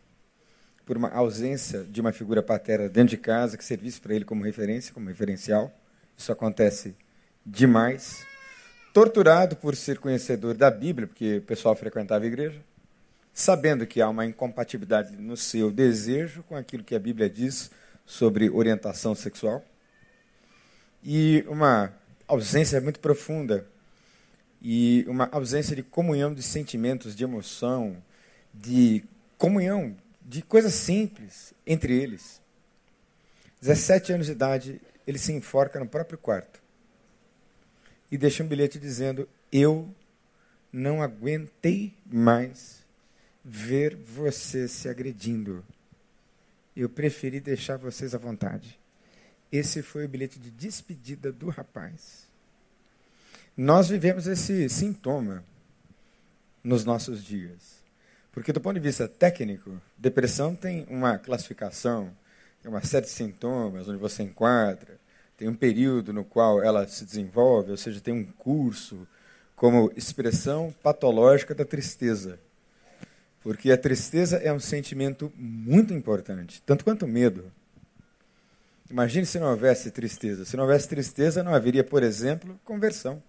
D: por uma ausência de uma figura paterna dentro de casa que servisse para ele como referência, como referencial. Isso acontece demais. Torturado por ser conhecedor da Bíblia, porque o pessoal frequentava a igreja, sabendo que há uma incompatibilidade no seu desejo com aquilo que a Bíblia diz sobre orientação sexual, e uma ausência muito profunda, e uma ausência de comunhão de sentimentos, de emoção, de comunhão, de coisas simples entre eles. 17 anos de idade, ele se enforca no próprio quarto e deixa um bilhete dizendo: Eu não aguentei mais ver vocês se agredindo. Eu preferi deixar vocês à vontade. Esse foi o bilhete de despedida do rapaz. Nós vivemos esse sintoma nos nossos dias. Porque, do ponto de vista técnico, depressão tem uma classificação, tem uma série de sintomas onde você enquadra, tem um período no qual ela se desenvolve, ou seja, tem um curso como expressão patológica da tristeza. Porque a tristeza é um sentimento muito importante, tanto quanto o medo. Imagine se não houvesse tristeza. Se não houvesse tristeza, não haveria, por exemplo, conversão.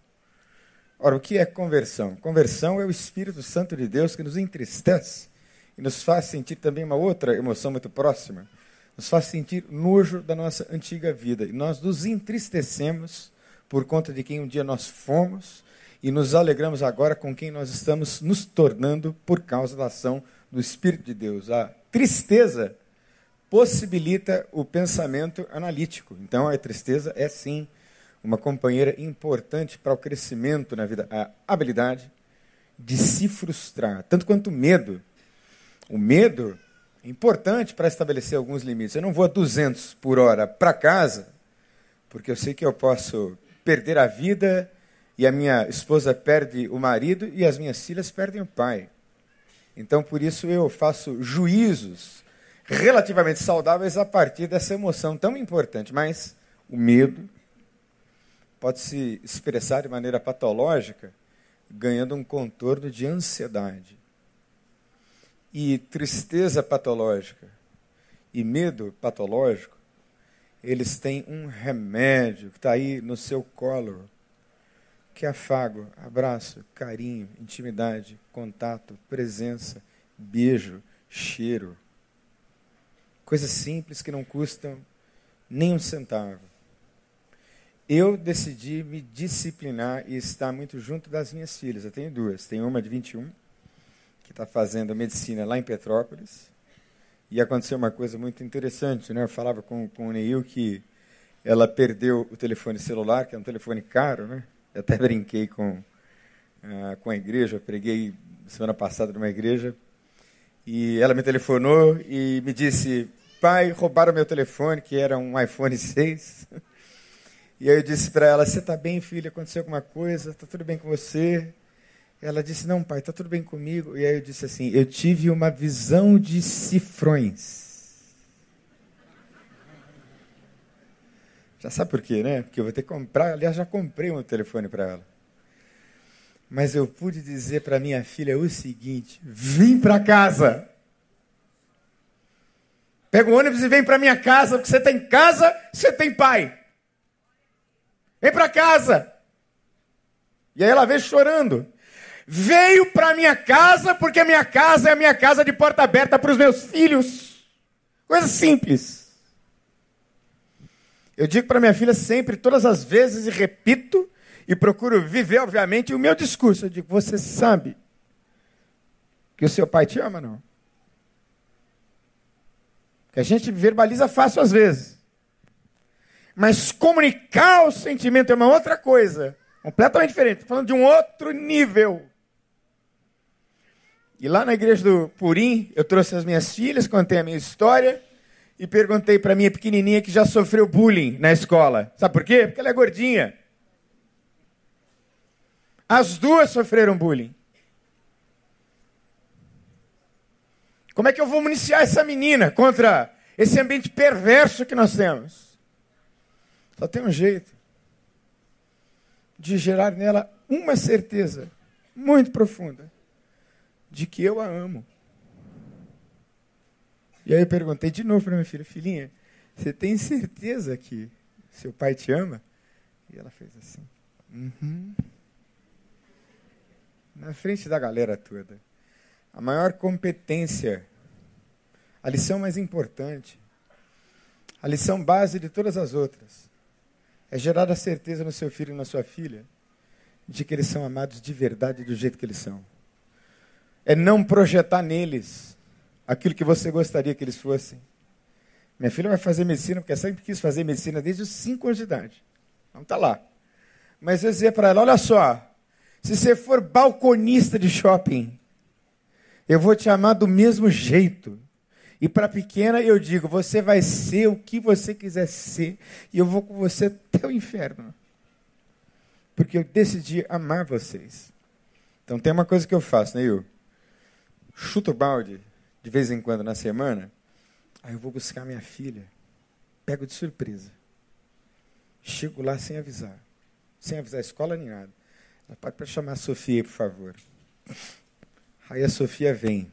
D: Ora, o que é conversão? Conversão é o Espírito Santo de Deus que nos entristece e nos faz sentir também uma outra emoção muito próxima. Nos faz sentir nojo da nossa antiga vida. E nós nos entristecemos por conta de quem um dia nós fomos e nos alegramos agora com quem nós estamos nos tornando por causa da ação do Espírito de Deus. A tristeza possibilita o pensamento analítico. Então, a tristeza é sim uma companheira importante para o crescimento na vida, a habilidade de se frustrar, tanto quanto o medo. O medo importante para estabelecer alguns limites. Eu não vou a 200 por hora para casa, porque eu sei que eu posso perder a vida e a minha esposa perde o marido e as minhas filhas perdem o pai. Então, por isso, eu faço juízos relativamente saudáveis a partir dessa emoção tão importante. Mas o medo pode se expressar de maneira patológica, ganhando um contorno de ansiedade. E tristeza patológica e medo patológico, eles têm um remédio que está aí no seu colo que é afago, abraço, carinho, intimidade, contato, presença, beijo, cheiro. Coisas simples que não custam nem um centavo. Eu decidi me disciplinar e estar muito junto das minhas filhas. Eu tenho duas. Tenho uma de 21, que está fazendo medicina lá em Petrópolis. E aconteceu uma coisa muito interessante. Né? Eu falava com, com o Neil que ela perdeu o telefone celular, que é um telefone caro, né? Eu até brinquei com, uh, com a igreja, preguei semana passada numa igreja, e ela me telefonou e me disse, pai, roubaram meu telefone, que era um iPhone *laughs* 6. E aí eu disse para ela, você está bem, filha? Aconteceu alguma coisa? Está tudo bem com você? Ela disse, não, pai, está tudo bem comigo. E aí eu disse assim, eu tive uma visão de cifrões. Já sabe por quê, né? Porque eu vou ter que comprar. Aliás, já comprei um telefone para ela. Mas eu pude dizer para minha filha o seguinte: vim para casa. Pega o ônibus e vem para minha casa, porque você tem casa, você tem pai. Vem para casa. E aí ela veio chorando. Veio para minha casa, porque a minha casa é a minha casa de porta aberta para os meus filhos. Coisa simples. Eu digo para minha filha sempre, todas as vezes, e repito, e procuro viver, obviamente, o meu discurso. Eu digo, você sabe que o seu pai te ama, não? Que a gente verbaliza fácil às vezes. Mas comunicar o sentimento é uma outra coisa. Completamente diferente. Estou falando de um outro nível. E lá na igreja do Purim, eu trouxe as minhas filhas, contei a minha história e perguntei para minha pequenininha que já sofreu bullying na escola. Sabe por quê? Porque ela é gordinha. As duas sofreram bullying. Como é que eu vou municiar essa menina contra esse ambiente perverso que nós temos? Só tem um jeito de gerar nela uma certeza muito profunda de que eu a amo. E aí eu perguntei de novo para minha filha, filhinha, você tem certeza que seu pai te ama? E ela fez assim, uhum. Na frente da galera toda. A maior competência, a lição mais importante, a lição base de todas as outras, é gerar a certeza no seu filho e na sua filha de que eles são amados de verdade do jeito que eles são. É não projetar neles aquilo que você gostaria que eles fossem, Minha filha vai fazer medicina porque sempre quis fazer medicina desde os 5 anos de idade. Então tá lá. Mas eu dizia para ela: olha só, se você for balconista de shopping, eu vou te amar do mesmo jeito. E para pequena eu digo: você vai ser o que você quiser ser, e eu vou com você até o inferno. Porque eu decidi amar vocês. Então tem uma coisa que eu faço, né, eu? Chuto o balde de vez em quando na semana, aí eu vou buscar minha filha, pego de surpresa. Chego lá sem avisar, sem avisar a escola nem nada. Ela pode chamar a Sofia, por favor. Aí a Sofia vem.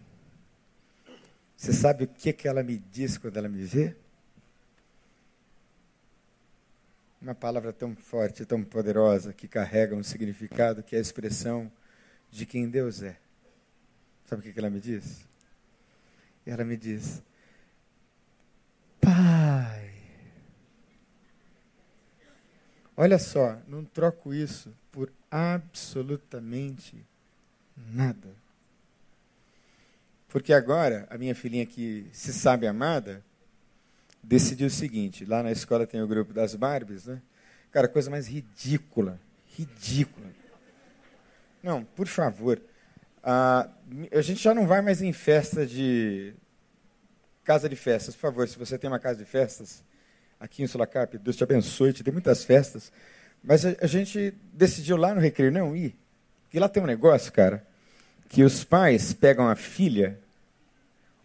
D: Você sabe o que, que ela me diz quando ela me vê? Uma palavra tão forte, tão poderosa, que carrega um significado que é a expressão de quem Deus é. Sabe o que, ela me diz? Ela me diz: Pai. Olha só, não troco isso por absolutamente nada. Porque agora, a minha filhinha que se sabe amada, decidiu o seguinte: lá na escola tem o grupo das Barbies, né? Cara, coisa mais ridícula. Ridícula. Não, por favor. A gente já não vai mais em festa de. Casa de festas. Por favor, se você tem uma casa de festas aqui em Sulacap, Deus te abençoe, te dê muitas festas. Mas a, a gente decidiu lá no Recreio não ir. Porque lá tem um negócio, cara, que os pais pegam a filha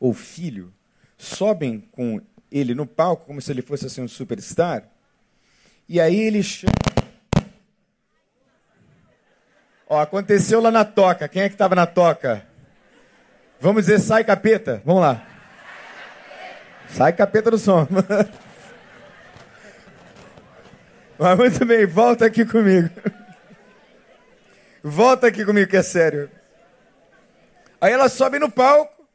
D: ou filho, sobem com ele no palco como se ele fosse assim um superstar, e aí ele chama. Ó, aconteceu lá na toca. Quem é que estava na toca? Vamos dizer, sai capeta. Vamos lá. Sai capeta do som. *laughs* Mas muito bem, volta aqui comigo. Volta aqui comigo que é sério. Aí ela sobe no palco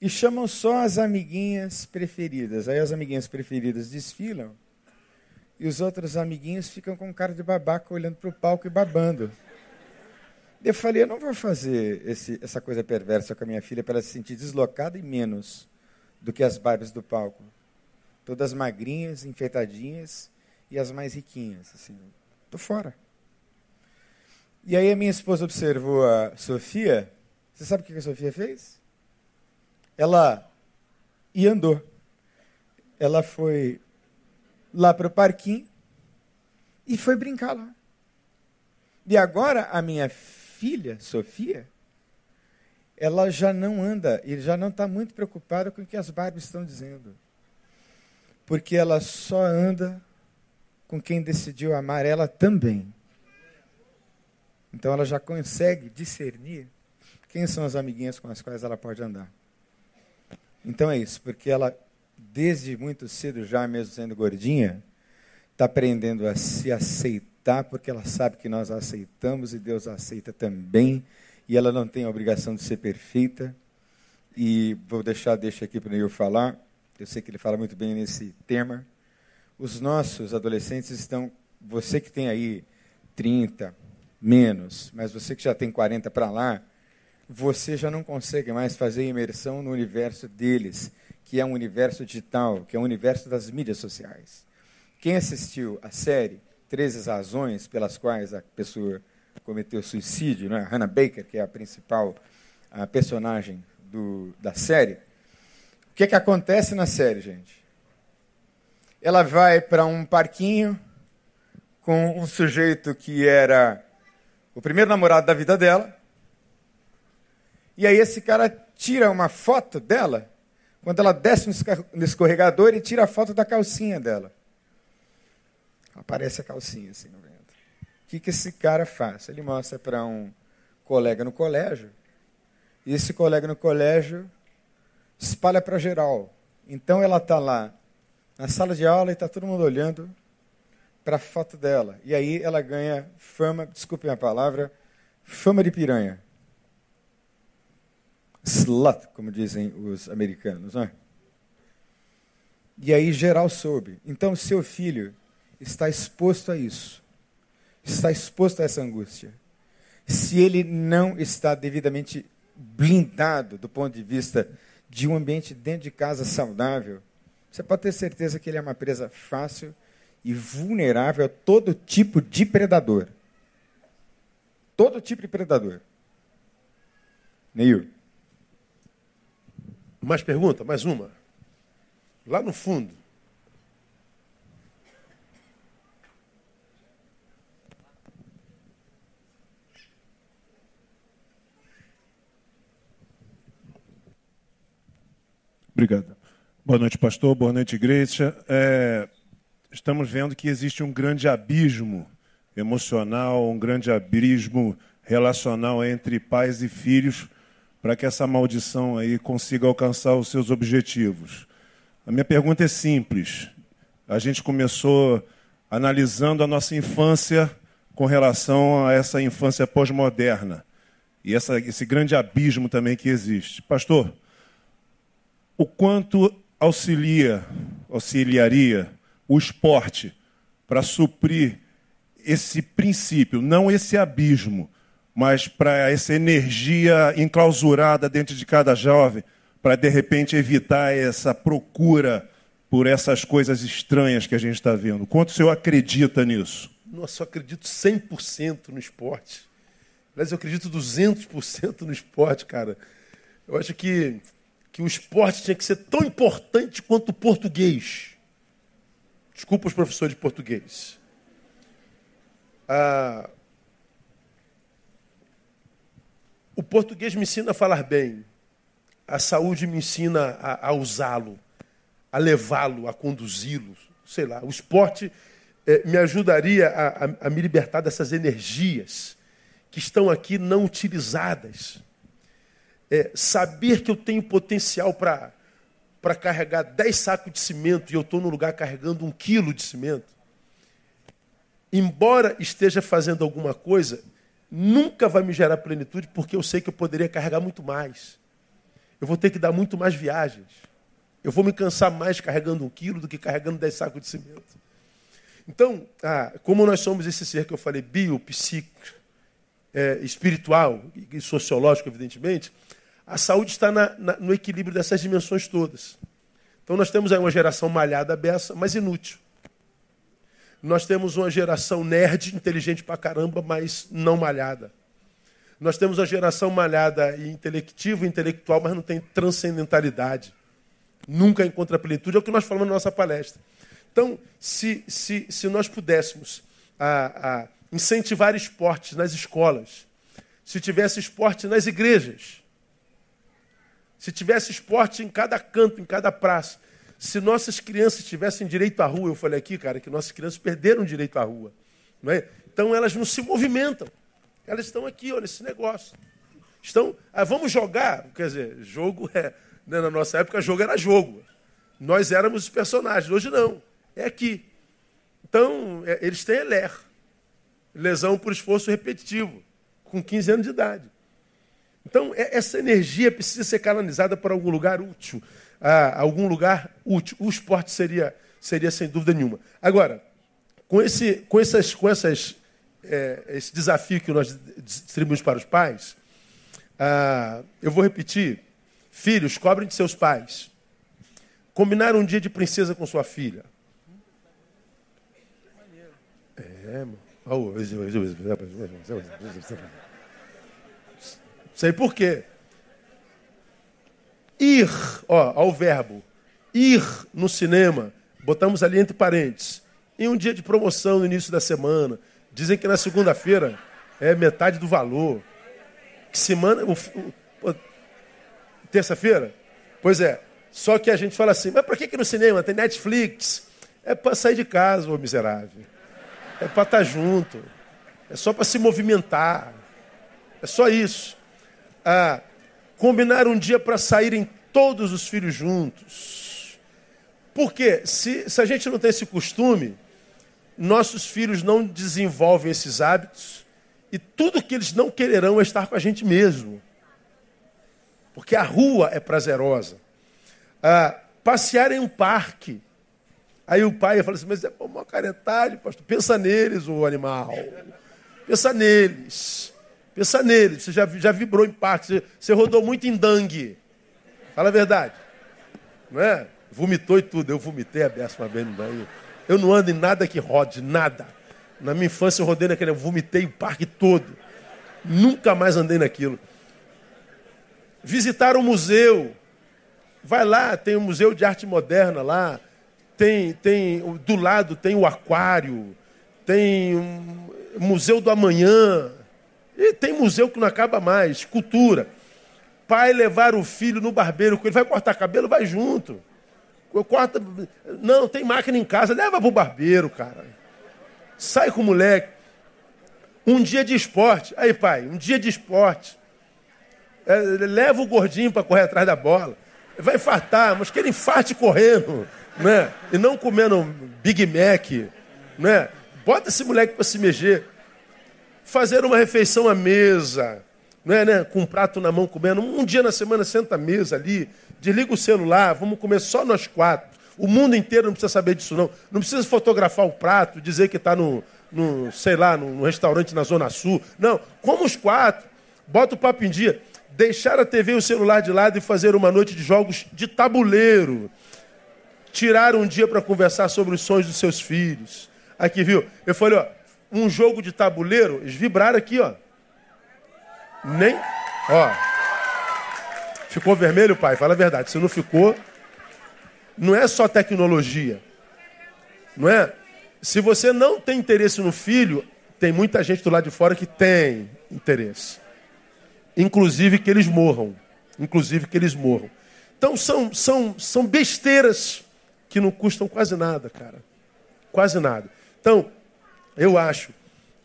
D: e chamam só as amiguinhas preferidas. Aí as amiguinhas preferidas desfilam e os outros amiguinhos ficam com cara de babaca olhando para o palco e babando. Eu falei, eu não vou fazer esse, essa coisa perversa com a minha filha para ela se sentir deslocada e menos do que as barbas do palco. Todas magrinhas, enfeitadinhas e as mais riquinhas. Assim, tô fora. E aí a minha esposa observou a Sofia. Você sabe o que a Sofia fez? Ela e andou. Ela foi lá para o parquinho e foi brincar lá. E agora a minha filha, Sofia, ela já não anda, e já não está muito preocupada com o que as Barbies estão dizendo. Porque ela só anda com quem decidiu amar ela também. Então ela já consegue discernir quem são as amiguinhas com as quais ela pode andar. Então é isso, porque ela, desde muito cedo, já mesmo sendo gordinha, está aprendendo a se aceitar, porque ela sabe que nós a aceitamos e Deus a aceita também, e ela não tem a obrigação de ser perfeita. E vou deixar, deixa aqui para o Neil falar, eu sei que ele fala muito bem nesse tema os nossos adolescentes estão, você que tem aí 30, menos, mas você que já tem 40 para lá, você já não consegue mais fazer imersão no universo deles, que é um universo digital, que é o um universo das mídias sociais. Quem assistiu a série 13 razões pelas quais a pessoa cometeu suicídio, né? Hannah Baker, que é a principal a personagem do, da série, o que, é que acontece na série, gente? ela vai para um parquinho com um sujeito que era o primeiro namorado da vida dela. E aí esse cara tira uma foto dela, quando ela desce no escorregador e tira a foto da calcinha dela. Aparece a calcinha assim no vento. O que, que esse cara faz? Ele mostra para um colega no colégio, e esse colega no colégio espalha para geral. Então ela está lá na sala de aula e está todo mundo olhando para a foto dela. E aí ela ganha fama, desculpem a palavra, fama de piranha. Slut, como dizem os americanos. Não é? E aí geral soube. Então seu filho está exposto a isso. Está exposto a essa angústia. Se ele não está devidamente blindado do ponto de vista de um ambiente dentro de casa saudável, você pode ter certeza que ele é uma presa fácil e vulnerável a todo tipo de predador. Todo tipo de predador. Neil.
A: Mais pergunta? Mais uma. Lá no fundo.
F: Obrigado. Boa noite, pastor. Boa noite, igreja. É, estamos vendo que existe um grande abismo emocional, um grande abismo relacional entre pais e filhos para que essa maldição aí consiga alcançar os seus objetivos. A minha pergunta é simples. A gente começou analisando a nossa infância com relação a essa infância pós-moderna e essa, esse grande abismo também que existe. Pastor, o quanto auxilia, auxiliaria o esporte para suprir esse princípio, não esse abismo, mas para essa energia enclausurada dentro de cada jovem, para de repente evitar essa procura por essas coisas estranhas que a gente está vendo. Quanto o senhor acredita nisso?
A: Nossa, eu acredito 100% no esporte. Aliás, eu acredito 200% no esporte, cara. Eu acho que, que o esporte tinha que ser tão importante quanto o português. Desculpa os professores de português. Ah, o português me ensina a falar bem. A saúde me ensina a, a usá-lo, a levá-lo, a conduzi-lo. Sei lá, o esporte eh, me ajudaria a, a, a me libertar dessas energias que estão aqui não utilizadas. É, saber que eu tenho potencial para carregar 10 sacos de cimento e eu estou no lugar carregando um quilo de cimento, embora esteja fazendo alguma coisa, nunca vai me gerar plenitude, porque eu sei que eu poderia carregar muito mais. Eu vou ter que dar muito mais viagens. Eu vou me cansar mais carregando um quilo do que carregando 10 sacos de cimento. Então, ah, como nós somos esse ser que eu falei, bio, psíquico, é, espiritual e sociológico, evidentemente, a saúde está na, na, no equilíbrio dessas dimensões todas. Então nós temos aí uma geração malhada, beça, mas inútil. Nós temos uma geração nerd, inteligente pra caramba, mas não malhada. Nós temos uma geração malhada e intelectiva, intelectual, mas não tem transcendentalidade. Nunca encontra plenitude. É o que nós falamos na nossa palestra. Então, se, se, se nós pudéssemos a, a incentivar esportes nas escolas, se tivesse esporte nas igrejas, se tivesse esporte em cada canto, em cada praça, se nossas crianças tivessem direito à rua, eu falei aqui, cara, que nossas crianças perderam direito à rua. Não é? Então elas não se movimentam. Elas estão aqui, ó, nesse negócio. Estão, ah, vamos jogar. Quer dizer, jogo é. Né, na nossa época, jogo era jogo. Nós éramos os personagens, hoje não. É aqui. Então, é, eles têm LER. Lesão por esforço repetitivo, com 15 anos de idade. Então, é, essa energia precisa ser canalizada para algum lugar útil. A algum lugar útil. O esporte seria, seria sem dúvida nenhuma. Agora, com esse, com essas, com essas, é, esse desafio que nós distribuímos para os pais, ah, eu vou repetir. Filhos, cobrem de seus pais. Combinar um dia de princesa com sua filha. É, mano. Sei por quê. Ir, ó, ao verbo, ir no cinema, botamos ali entre parênteses, em um dia de promoção no início da semana. Dizem que na segunda-feira é metade do valor. Que semana. Terça-feira? Pois é. Só que a gente fala assim, mas para que, que no cinema? Tem Netflix. É para sair de casa, ô miserável. É para estar tá junto. É só para se movimentar. É só isso a combinar um dia para saírem todos os filhos juntos. Porque se, se a gente não tem esse costume, nossos filhos não desenvolvem esses hábitos e tudo que eles não quererão é estar com a gente mesmo. Porque a rua é prazerosa. Ah, passear em um parque. Aí o pai fala assim, mas é uma caretagem, pastor. Pensa neles, o animal. Pensa neles. Pensa nele, você já, já vibrou em parque, você, você rodou muito em dangue. Fala a verdade. Não é? Vomitou e tudo. Eu vomitei a uma vez no banho. Eu não ando em nada que rode, nada. Na minha infância eu rodei naquele, eu vomitei o parque todo. Nunca mais andei naquilo. Visitar o museu. Vai lá, tem o Museu de Arte Moderna lá. Tem, tem do lado tem o aquário, tem o Museu do Amanhã. E tem museu que não acaba mais, cultura. Pai levar o filho no barbeiro, ele vai cortar cabelo, vai junto. Corta, não, tem máquina em casa, leva pro barbeiro, cara. Sai com o moleque. Um dia de esporte. Aí, pai, um dia de esporte. É, leva o gordinho para correr atrás da bola. Vai infartar, mas que ele infarte correndo, né? E não comendo Big Mac, né? Bota esse moleque para se mexer. Fazer uma refeição à mesa, não é, né? Com um prato na mão comendo. Um dia na semana senta à mesa ali, desliga o celular, vamos comer só nós quatro. O mundo inteiro não precisa saber disso, não. Não precisa fotografar o prato, dizer que está no, no, sei lá, no restaurante na Zona Sul. Não, como os quatro. Bota o papo em dia. Deixar a TV e o celular de lado e fazer uma noite de jogos de tabuleiro. Tirar um dia para conversar sobre os sonhos dos seus filhos. Aqui, viu? Eu falei, ó, um jogo de tabuleiro, eles vibraram aqui, ó. Nem. Ó. Ficou vermelho, pai? Fala a verdade. Se não ficou, não é só tecnologia. Não é? Se você não tem interesse no filho, tem muita gente do lado de fora que tem interesse. Inclusive que eles morram. Inclusive que eles morram. Então são, são, são besteiras que não custam quase nada, cara. Quase nada. Então, eu acho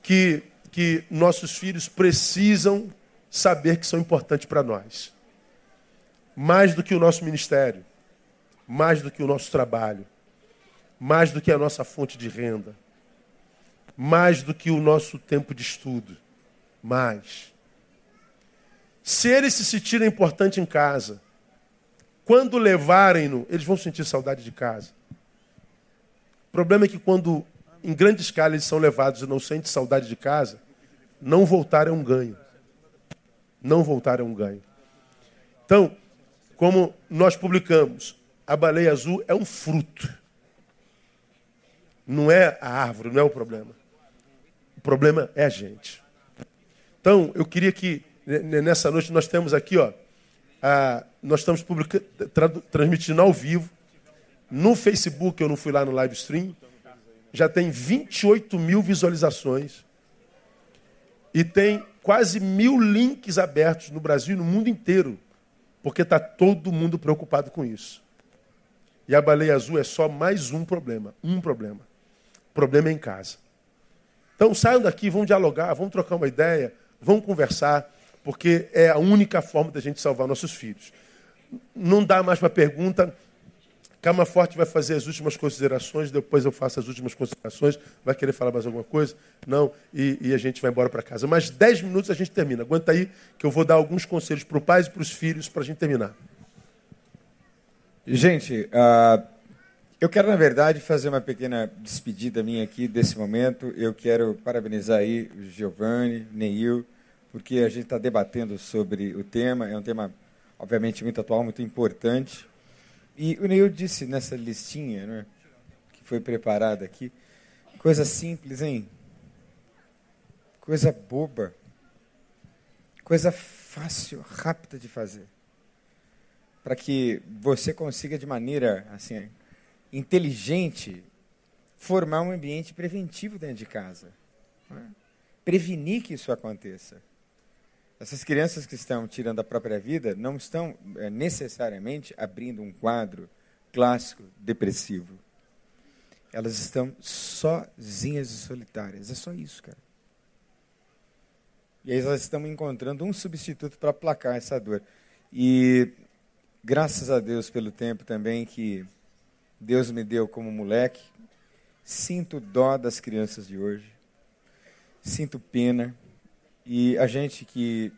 A: que, que nossos filhos precisam saber que são importantes para nós. Mais do que o nosso ministério, mais do que o nosso trabalho, mais do que a nossa fonte de renda, mais do que o nosso tempo de estudo. Mais. Se eles se sentirem importantes em casa, quando levarem-no, eles vão sentir saudade de casa. O problema é que quando em grande escala eles são levados e não sentem saudade de casa, não voltar é um ganho. Não voltar é um ganho. Então, como nós publicamos, a baleia azul é um fruto. Não é a árvore, não é o problema. O problema é a gente. Então, eu queria que nessa noite nós temos aqui, ó, a, nós estamos tra transmitindo ao vivo no Facebook, eu não fui lá no live stream, já tem 28 mil visualizações e tem quase mil links abertos no Brasil e no mundo inteiro, porque está todo mundo preocupado com isso. E a baleia azul é só mais um problema, um problema. O problema é em casa. Então saiam daqui, vão dialogar, vão trocar uma ideia, vão conversar, porque é a única forma da gente salvar nossos filhos. Não dá mais para pergunta, Calma Forte vai fazer as últimas considerações, depois eu faço as últimas considerações. Vai querer falar mais alguma coisa? Não, e, e a gente vai embora para casa. Mas dez minutos a gente termina. Aguenta aí que eu vou dar alguns conselhos para o pai e para os filhos para a gente terminar.
D: Gente, uh, eu quero, na verdade, fazer uma pequena despedida minha aqui desse momento. Eu quero parabenizar aí o Giovanni, Neil, porque a gente está debatendo sobre o tema. É um tema, obviamente, muito atual, muito importante. E o Neil disse nessa listinha né, que foi preparada aqui, coisa simples, hein? Coisa boba. Coisa fácil, rápida de fazer. Para que você consiga, de maneira assim, inteligente, formar um ambiente preventivo dentro de casa. Né? Prevenir que isso aconteça. Essas crianças que estão tirando a própria vida não estão é, necessariamente abrindo um quadro clássico depressivo. Elas estão sozinhas e solitárias. É só isso, cara. E aí elas estão encontrando um substituto para aplacar essa dor. E graças a Deus pelo tempo também que Deus me deu como moleque, sinto dó das crianças de hoje. Sinto pena e a gente que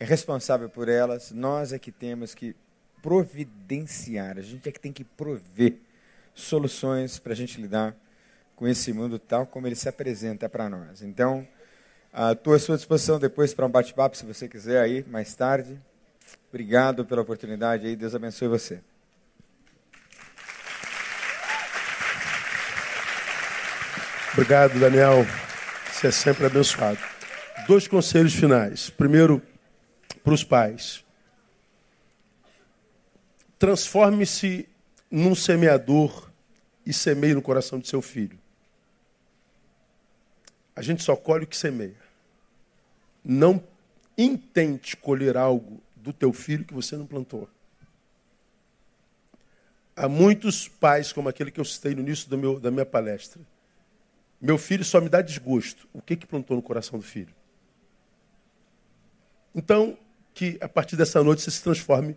D: é responsável por elas, nós é que temos que providenciar, a gente é que tem que prover soluções para a gente lidar com esse mundo tal como ele se apresenta para nós. Então, estou à sua disposição depois para um bate-papo, se você quiser aí, mais tarde. Obrigado pela oportunidade aí, Deus abençoe você.
A: Obrigado, Daniel. Você é sempre abençoado. Dois conselhos finais. Primeiro, para os pais. Transforme-se num semeador e semeie no coração de seu filho. A gente só colhe o que semeia. Não intente colher algo do teu filho que você não plantou. Há muitos pais, como aquele que eu citei no início meu, da minha palestra. Meu filho só me dá desgosto. O que, que plantou no coração do filho? Então, que a partir dessa noite você se transforme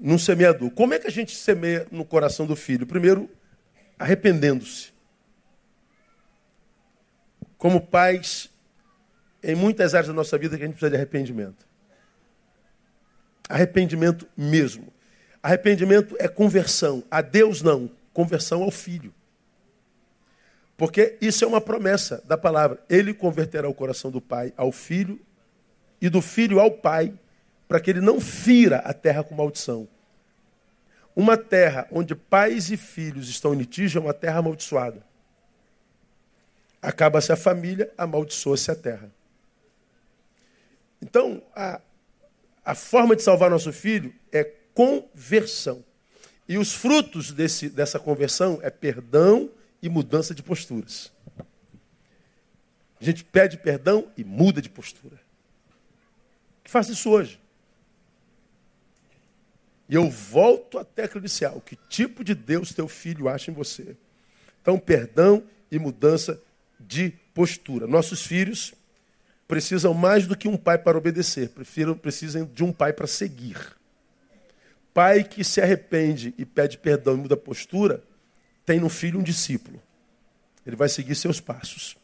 A: num semeador. Como é que a gente semeia no coração do filho? Primeiro, arrependendo-se. Como pais, em muitas áreas da nossa vida que a gente precisa de arrependimento. Arrependimento mesmo. Arrependimento é conversão. A Deus não. Conversão ao filho. Porque isso é uma promessa da palavra. Ele converterá o coração do pai ao filho e do filho ao pai, para que ele não fira a terra com maldição. Uma terra onde pais e filhos estão em litígio é uma terra amaldiçoada. Acaba-se a família, amaldiçoa-se a terra. Então, a, a forma de salvar nosso filho é conversão. E os frutos desse, dessa conversão é perdão e mudança de posturas. A gente pede perdão e muda de postura. Que faça isso hoje. E eu volto à tecla inicial. Que tipo de Deus teu filho acha em você? Então, perdão e mudança de postura. Nossos filhos precisam mais do que um pai para obedecer, precisam de um pai para seguir. Pai que se arrepende e pede perdão e muda a postura, tem no filho um discípulo. Ele vai seguir seus passos.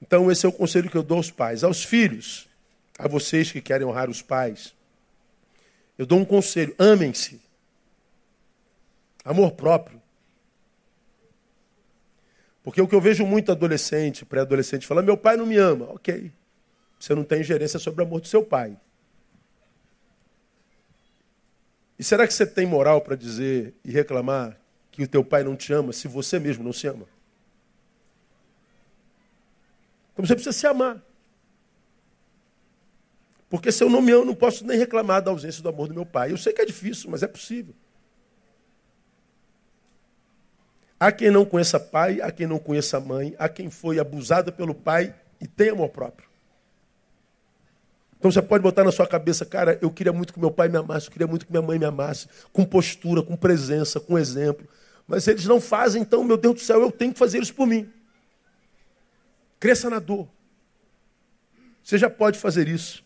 A: Então, esse é o conselho que eu dou aos pais. Aos filhos, a vocês que querem honrar os pais, eu dou um conselho: amem-se. Amor próprio. Porque o que eu vejo muito adolescente, pré-adolescente, fala: meu pai não me ama. Ok. Você não tem ingerência sobre o amor do seu pai. E será que você tem moral para dizer e reclamar que o teu pai não te ama se você mesmo não se ama? Então você precisa se amar. Porque se eu não me amo, não posso nem reclamar da ausência do amor do meu pai. Eu sei que é difícil, mas é possível. Há quem não conheça pai, há quem não conheça mãe, há quem foi abusada pelo pai e tem amor próprio. Então você pode botar na sua cabeça, cara, eu queria muito que meu pai me amasse, eu queria muito que minha mãe me amasse, com postura, com presença, com exemplo. Mas eles não fazem, então, meu Deus do céu, eu tenho que fazer isso por mim. Cresça na dor. Você já pode fazer isso.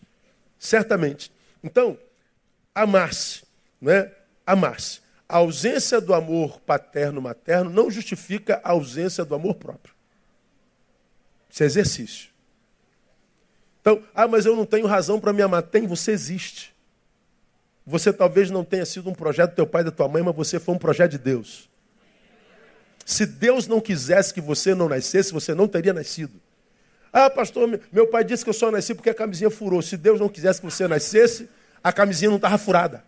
A: Certamente. Então, amar-se, não é? Amar-se. A ausência do amor paterno-materno não justifica a ausência do amor próprio. Isso é exercício. Então, ah, mas eu não tenho razão para me amar. Tem, você existe. Você talvez não tenha sido um projeto do teu pai e da tua mãe, mas você foi um projeto de Deus. Se Deus não quisesse que você não nascesse, você não teria nascido. Ah, pastor, meu pai disse que eu só nasci porque a camisinha furou. Se Deus não quisesse que você nascesse, a camisinha não estava furada.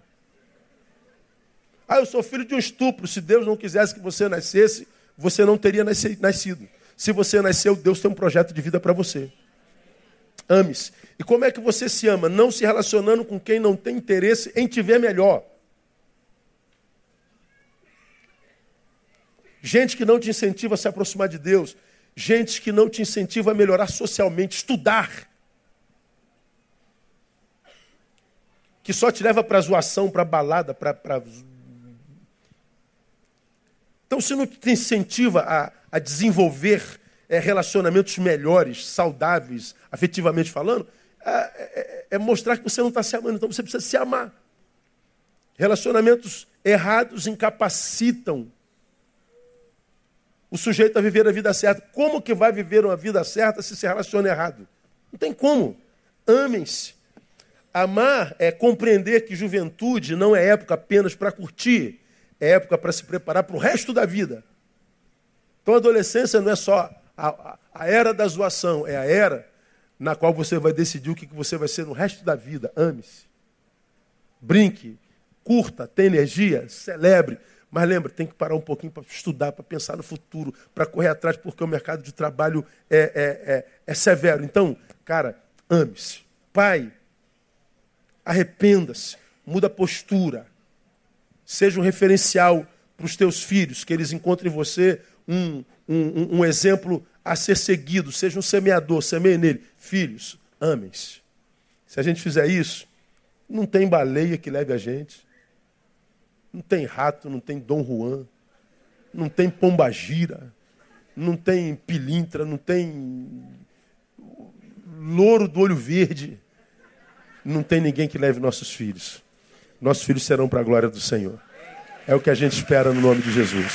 A: Ah, eu sou filho de um estupro. Se Deus não quisesse que você nascesse, você não teria nascido. Se você nasceu, Deus tem um projeto de vida para você. Ame-se. E como é que você se ama? Não se relacionando com quem não tem interesse em te ver melhor. Gente que não te incentiva a se aproximar de Deus gente que não te incentiva a melhorar socialmente, estudar. Que só te leva para zoação, para balada, para. Pra... Então, se não te incentiva a, a desenvolver é, relacionamentos melhores, saudáveis, afetivamente falando, é, é, é mostrar que você não está se amando. Então, você precisa se amar. Relacionamentos errados incapacitam o sujeito a viver a vida certa. Como que vai viver uma vida certa se se relaciona errado? Não tem como. Amem-se. Amar é compreender que juventude não é época apenas para curtir, é época para se preparar para o resto da vida. Então adolescência não é só a, a, a, era da zoação, é a era na qual você vai decidir o que, que você vai ser no resto da vida. Ame-se. Brinque, curta, tenha energia, celebre, Mas lembra, tem que parar um pouquinho para estudar, para pensar no futuro, para correr atrás, porque o mercado de trabalho é, é, é, é severo. Então, cara, ame-se. Pai, arrependa-se, muda a postura. Seja um referencial para os teus filhos, que eles encontrem em você um, um, um exemplo a ser seguido. Seja um semeador, semeie nele. Filhos, amem-se. Se a gente fizer isso, não tem baleia que leve a gente. Não tem rato, não tem Dom Juan. Não tem pombagira. Não tem pilintra, não tem louro do olho verde. Não tem ninguém que leve nossos filhos. Nossos filhos serão para a glória do Senhor. É o que a gente espera no nome de Jesus.